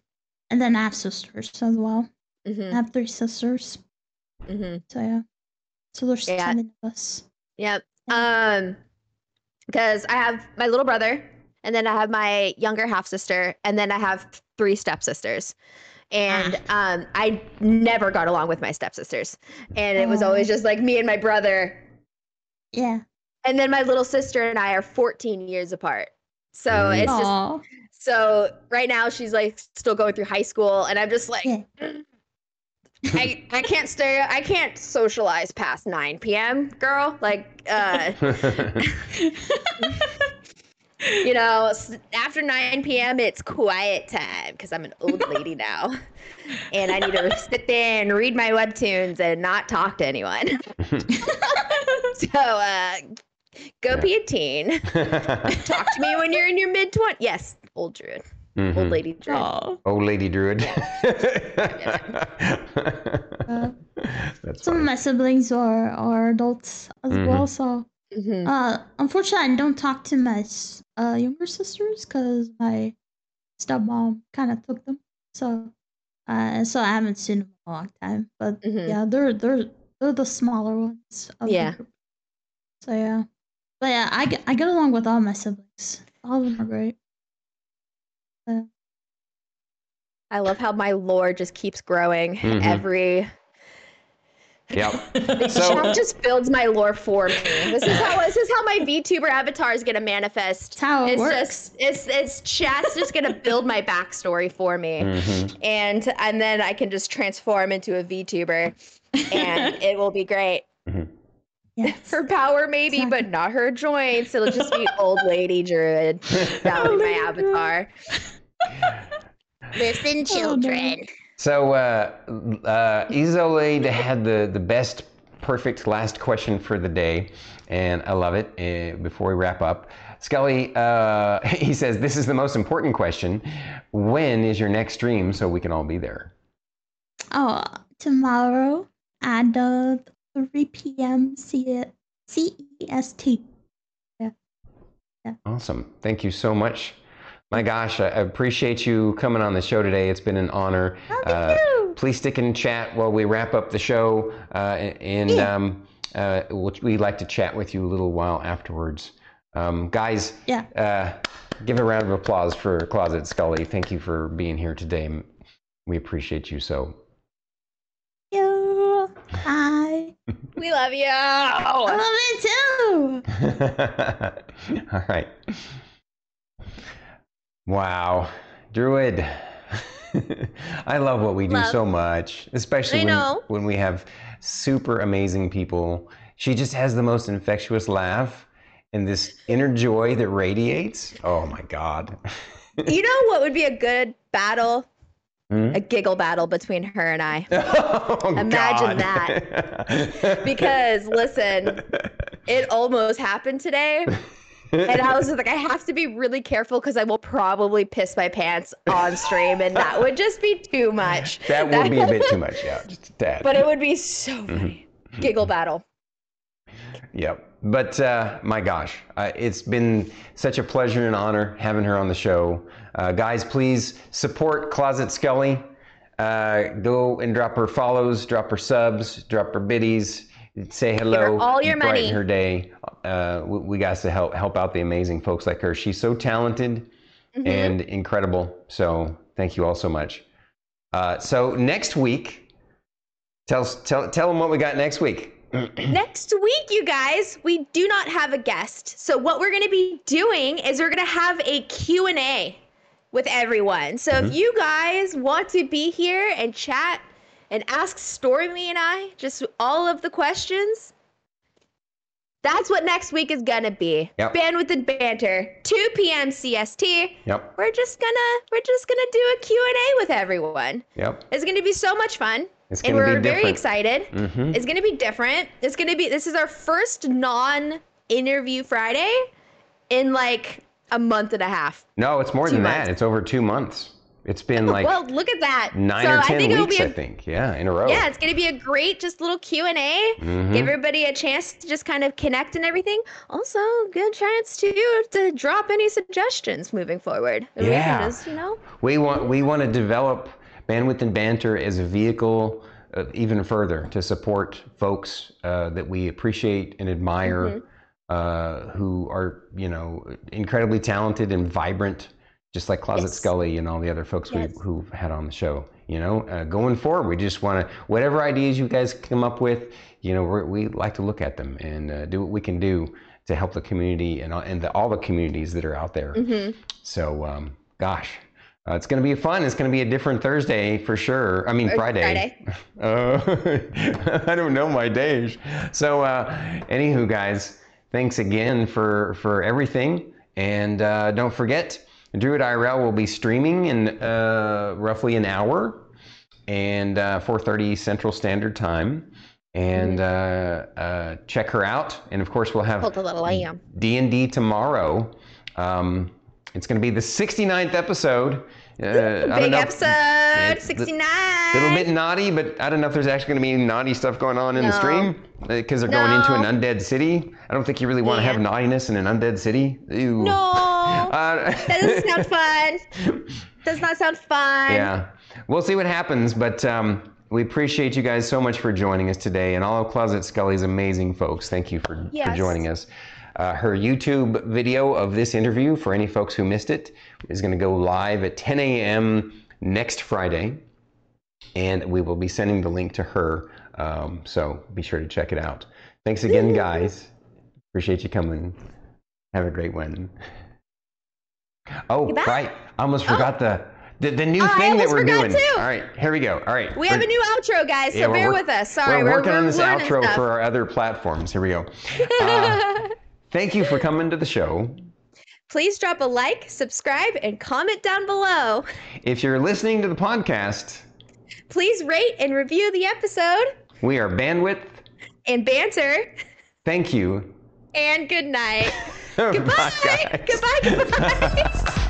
And then I have sisters as well. I Mhm. have three sisters. Mhm. So yeah. So there's Yeah. seven of us. Yep. Um, because I have my little brother, and then I have my younger half sister, and then I have three stepsisters. And um, I never got along with my stepsisters, and it was always just like me and my brother. Yeah. And then my little sister and I are 14 years apart. So Mm. it's just so right now she's like still going through high school, and I'm just like. Yeah. I, I can't stay I can't socialize past 9 p.m. girl like uh you know, after 9 p.m., it's quiet time because I'm an old lady now. And I need to sit there and read my webtoons and not talk to anyone. so, uh, go Yeah. be a teen. Talk to me when you're in your mid 20s. Yes, old druid. Old Mhm. lady druid. Aw. Old lady druid. Uh, That's Some of my siblings are, are adults as Mhm. well, so Mhm. uh, unfortunately, I don't talk to my uh, younger sisters because my stepmom kind of took them. So, uh, so I haven't seen them in a long time. But Mhm. yeah, they're they're they're the smaller ones. Of Yeah. The group. So yeah, but yeah, I get I get along with all my siblings. All of them are great. I love how my lore just keeps growing Mhm. every. Yep. So- chat just builds my lore for me. This is how this is how my VTuber avatar is gonna manifest. That's how it it's works. just it's it's chat's just gonna build my backstory for me, Mhm. and and then I can just transform into a VTuber, and it will be great. yes. Her power maybe, Exactly. but not her joints. It'll just be old lady druid. That'll be my Old lady druid. avatar. Listen, Oh, children. So uh, uh, Isolde had the, the best, perfect last question for the day, and I love it. Uh, before we wrap up, Skully, uh, he says, This is the most important question. When is your next stream so we can all be there? Oh, tomorrow at uh, 3 p.m. C- CEST. Awesome. Thank you so much. My gosh, I appreciate you coming on the show today. It's been an honor. Oh, thank you. Please stick in chat while we wrap up the show, uh, and Yeah. um, uh, we'll- we'd like to chat with you a little while afterwards. Um, guys, Yeah. uh, give a round of applause for Closet Skully. Thank you for being here today. We appreciate you so. You. Bye. We love you. I love it too. All right. Wow. Druid. I love what we do Love. so much, especially when, when we have super amazing people. She just has the most infectious laugh and this inner joy that radiates. Oh my God. You know what would be a good battle? Hmm? A giggle battle between her and I. Oh, Imagine that. Because listen, it almost happened today. And I was like, I have to be really careful because I will probably piss my pants on stream, and that would just be too much. that would be a bit too much, yeah, just a tad. But it would be so Mm-hmm. funny. Giggle battle. Yep. But uh, my gosh, uh, it's been such a pleasure and honor having her on the show. Uh, guys, please support Closet Skully. Uh, go and drop her follows, drop her subs, drop her biddies, say hello. all your money. her day. Uh, we, we got to help help out the amazing folks like her. She's so talented Mm-hmm. and incredible. So thank you all so much. Uh, so next week, tell tell tell them what we got next week. Next week, you guys, we do not have a guest. So what we're going to be doing is we're going to have a Q&A with everyone. So Mm-hmm. if you guys want to be here and chat and ask Stormy and I just all of the questions, that's what next week is to be. Yep. Bandwidth and banter, 2 p.m. CST. Yep. We're just to we're just to do a Q&A with everyone. Yep. It's to be so much fun. It's and gonna be we're very excited. Mhm. It's to be different. It's to be, this is our first non interview Friday in like a month and a half. No, it's more than months. that. It's over two months. It's been like well, look at that. nine so or I ten think it'll weeks, be I a, think. Yeah, in a row. yeah, it's going to be a great just little Q&A. Mhm. Give everybody a chance to just kind of connect and everything. Also, good chance to to drop any suggestions moving forward. And we Yeah. just, you know. We want we want to develop bandwidth and banter as a vehicle uh, even further to support folks uh, that we appreciate and admire, Mm-hmm. uh, who are you know incredibly talented and vibrant, just like Closet Yes. Skully and all the other folks Yes. we, who've had on the show. You know, uh, going forward, we just want to whatever ideas you guys come up with. You know, we're, we like to look at them and uh, do what we can do to help the community and, all- and the, all the communities that are out there. Mhm. So, um, gosh, uh, it's going to be fun. It's going to be a different Thursday for sure. I mean, Or Friday. Uh, I don't know my days. So, uh, anywho, guys, thanks again for for everything, and uh, don't forget, Druid IRL will be streaming in uh, roughly an hour, and uh, 4:30 Central Standard Time. And uh, uh, check her out, and of course we'll have a little lamb. D&D tomorrow. Um, it's going to be the 69th episode. Uh, Big episode It's 69. A little bit naughty, but I don't know if there's actually going to be any naughty stuff going on in the stream because they're going into an undead city. I don't think you really want to have naughtiness in an undead city. Ew. No. Uh, That doesn't sound fun. Does not sound fun. Yeah, we'll see what happens, but um, we appreciate you guys so much for joining us today, and all of Closet Skully's amazing folks. Thank you for, for joining us. Uh, her YouTube video of this interview, for any folks who missed it, is going to go live at 10 a.m. next Friday, and we will be sending the link to her. Um, so be sure to check it out. Thanks again, guys. Appreciate you coming. Have a great one. Oh, You right. I almost forgot the, the the new Oh, thing that we're doing. too. All right, here we go. All right. We have we're- a new outro, guys, so yeah, bear with us. Sorry, we're, working on this outro stuff. for our other platforms. Here we go. Uh, thank you for coming to the show. Please drop a like, subscribe, and comment down below. If you're listening to the podcast, Please rate and review the episode We are bandwidth. and banter. Thank you. And good night. Bye, Goodbye. Goodbye. Goodbye.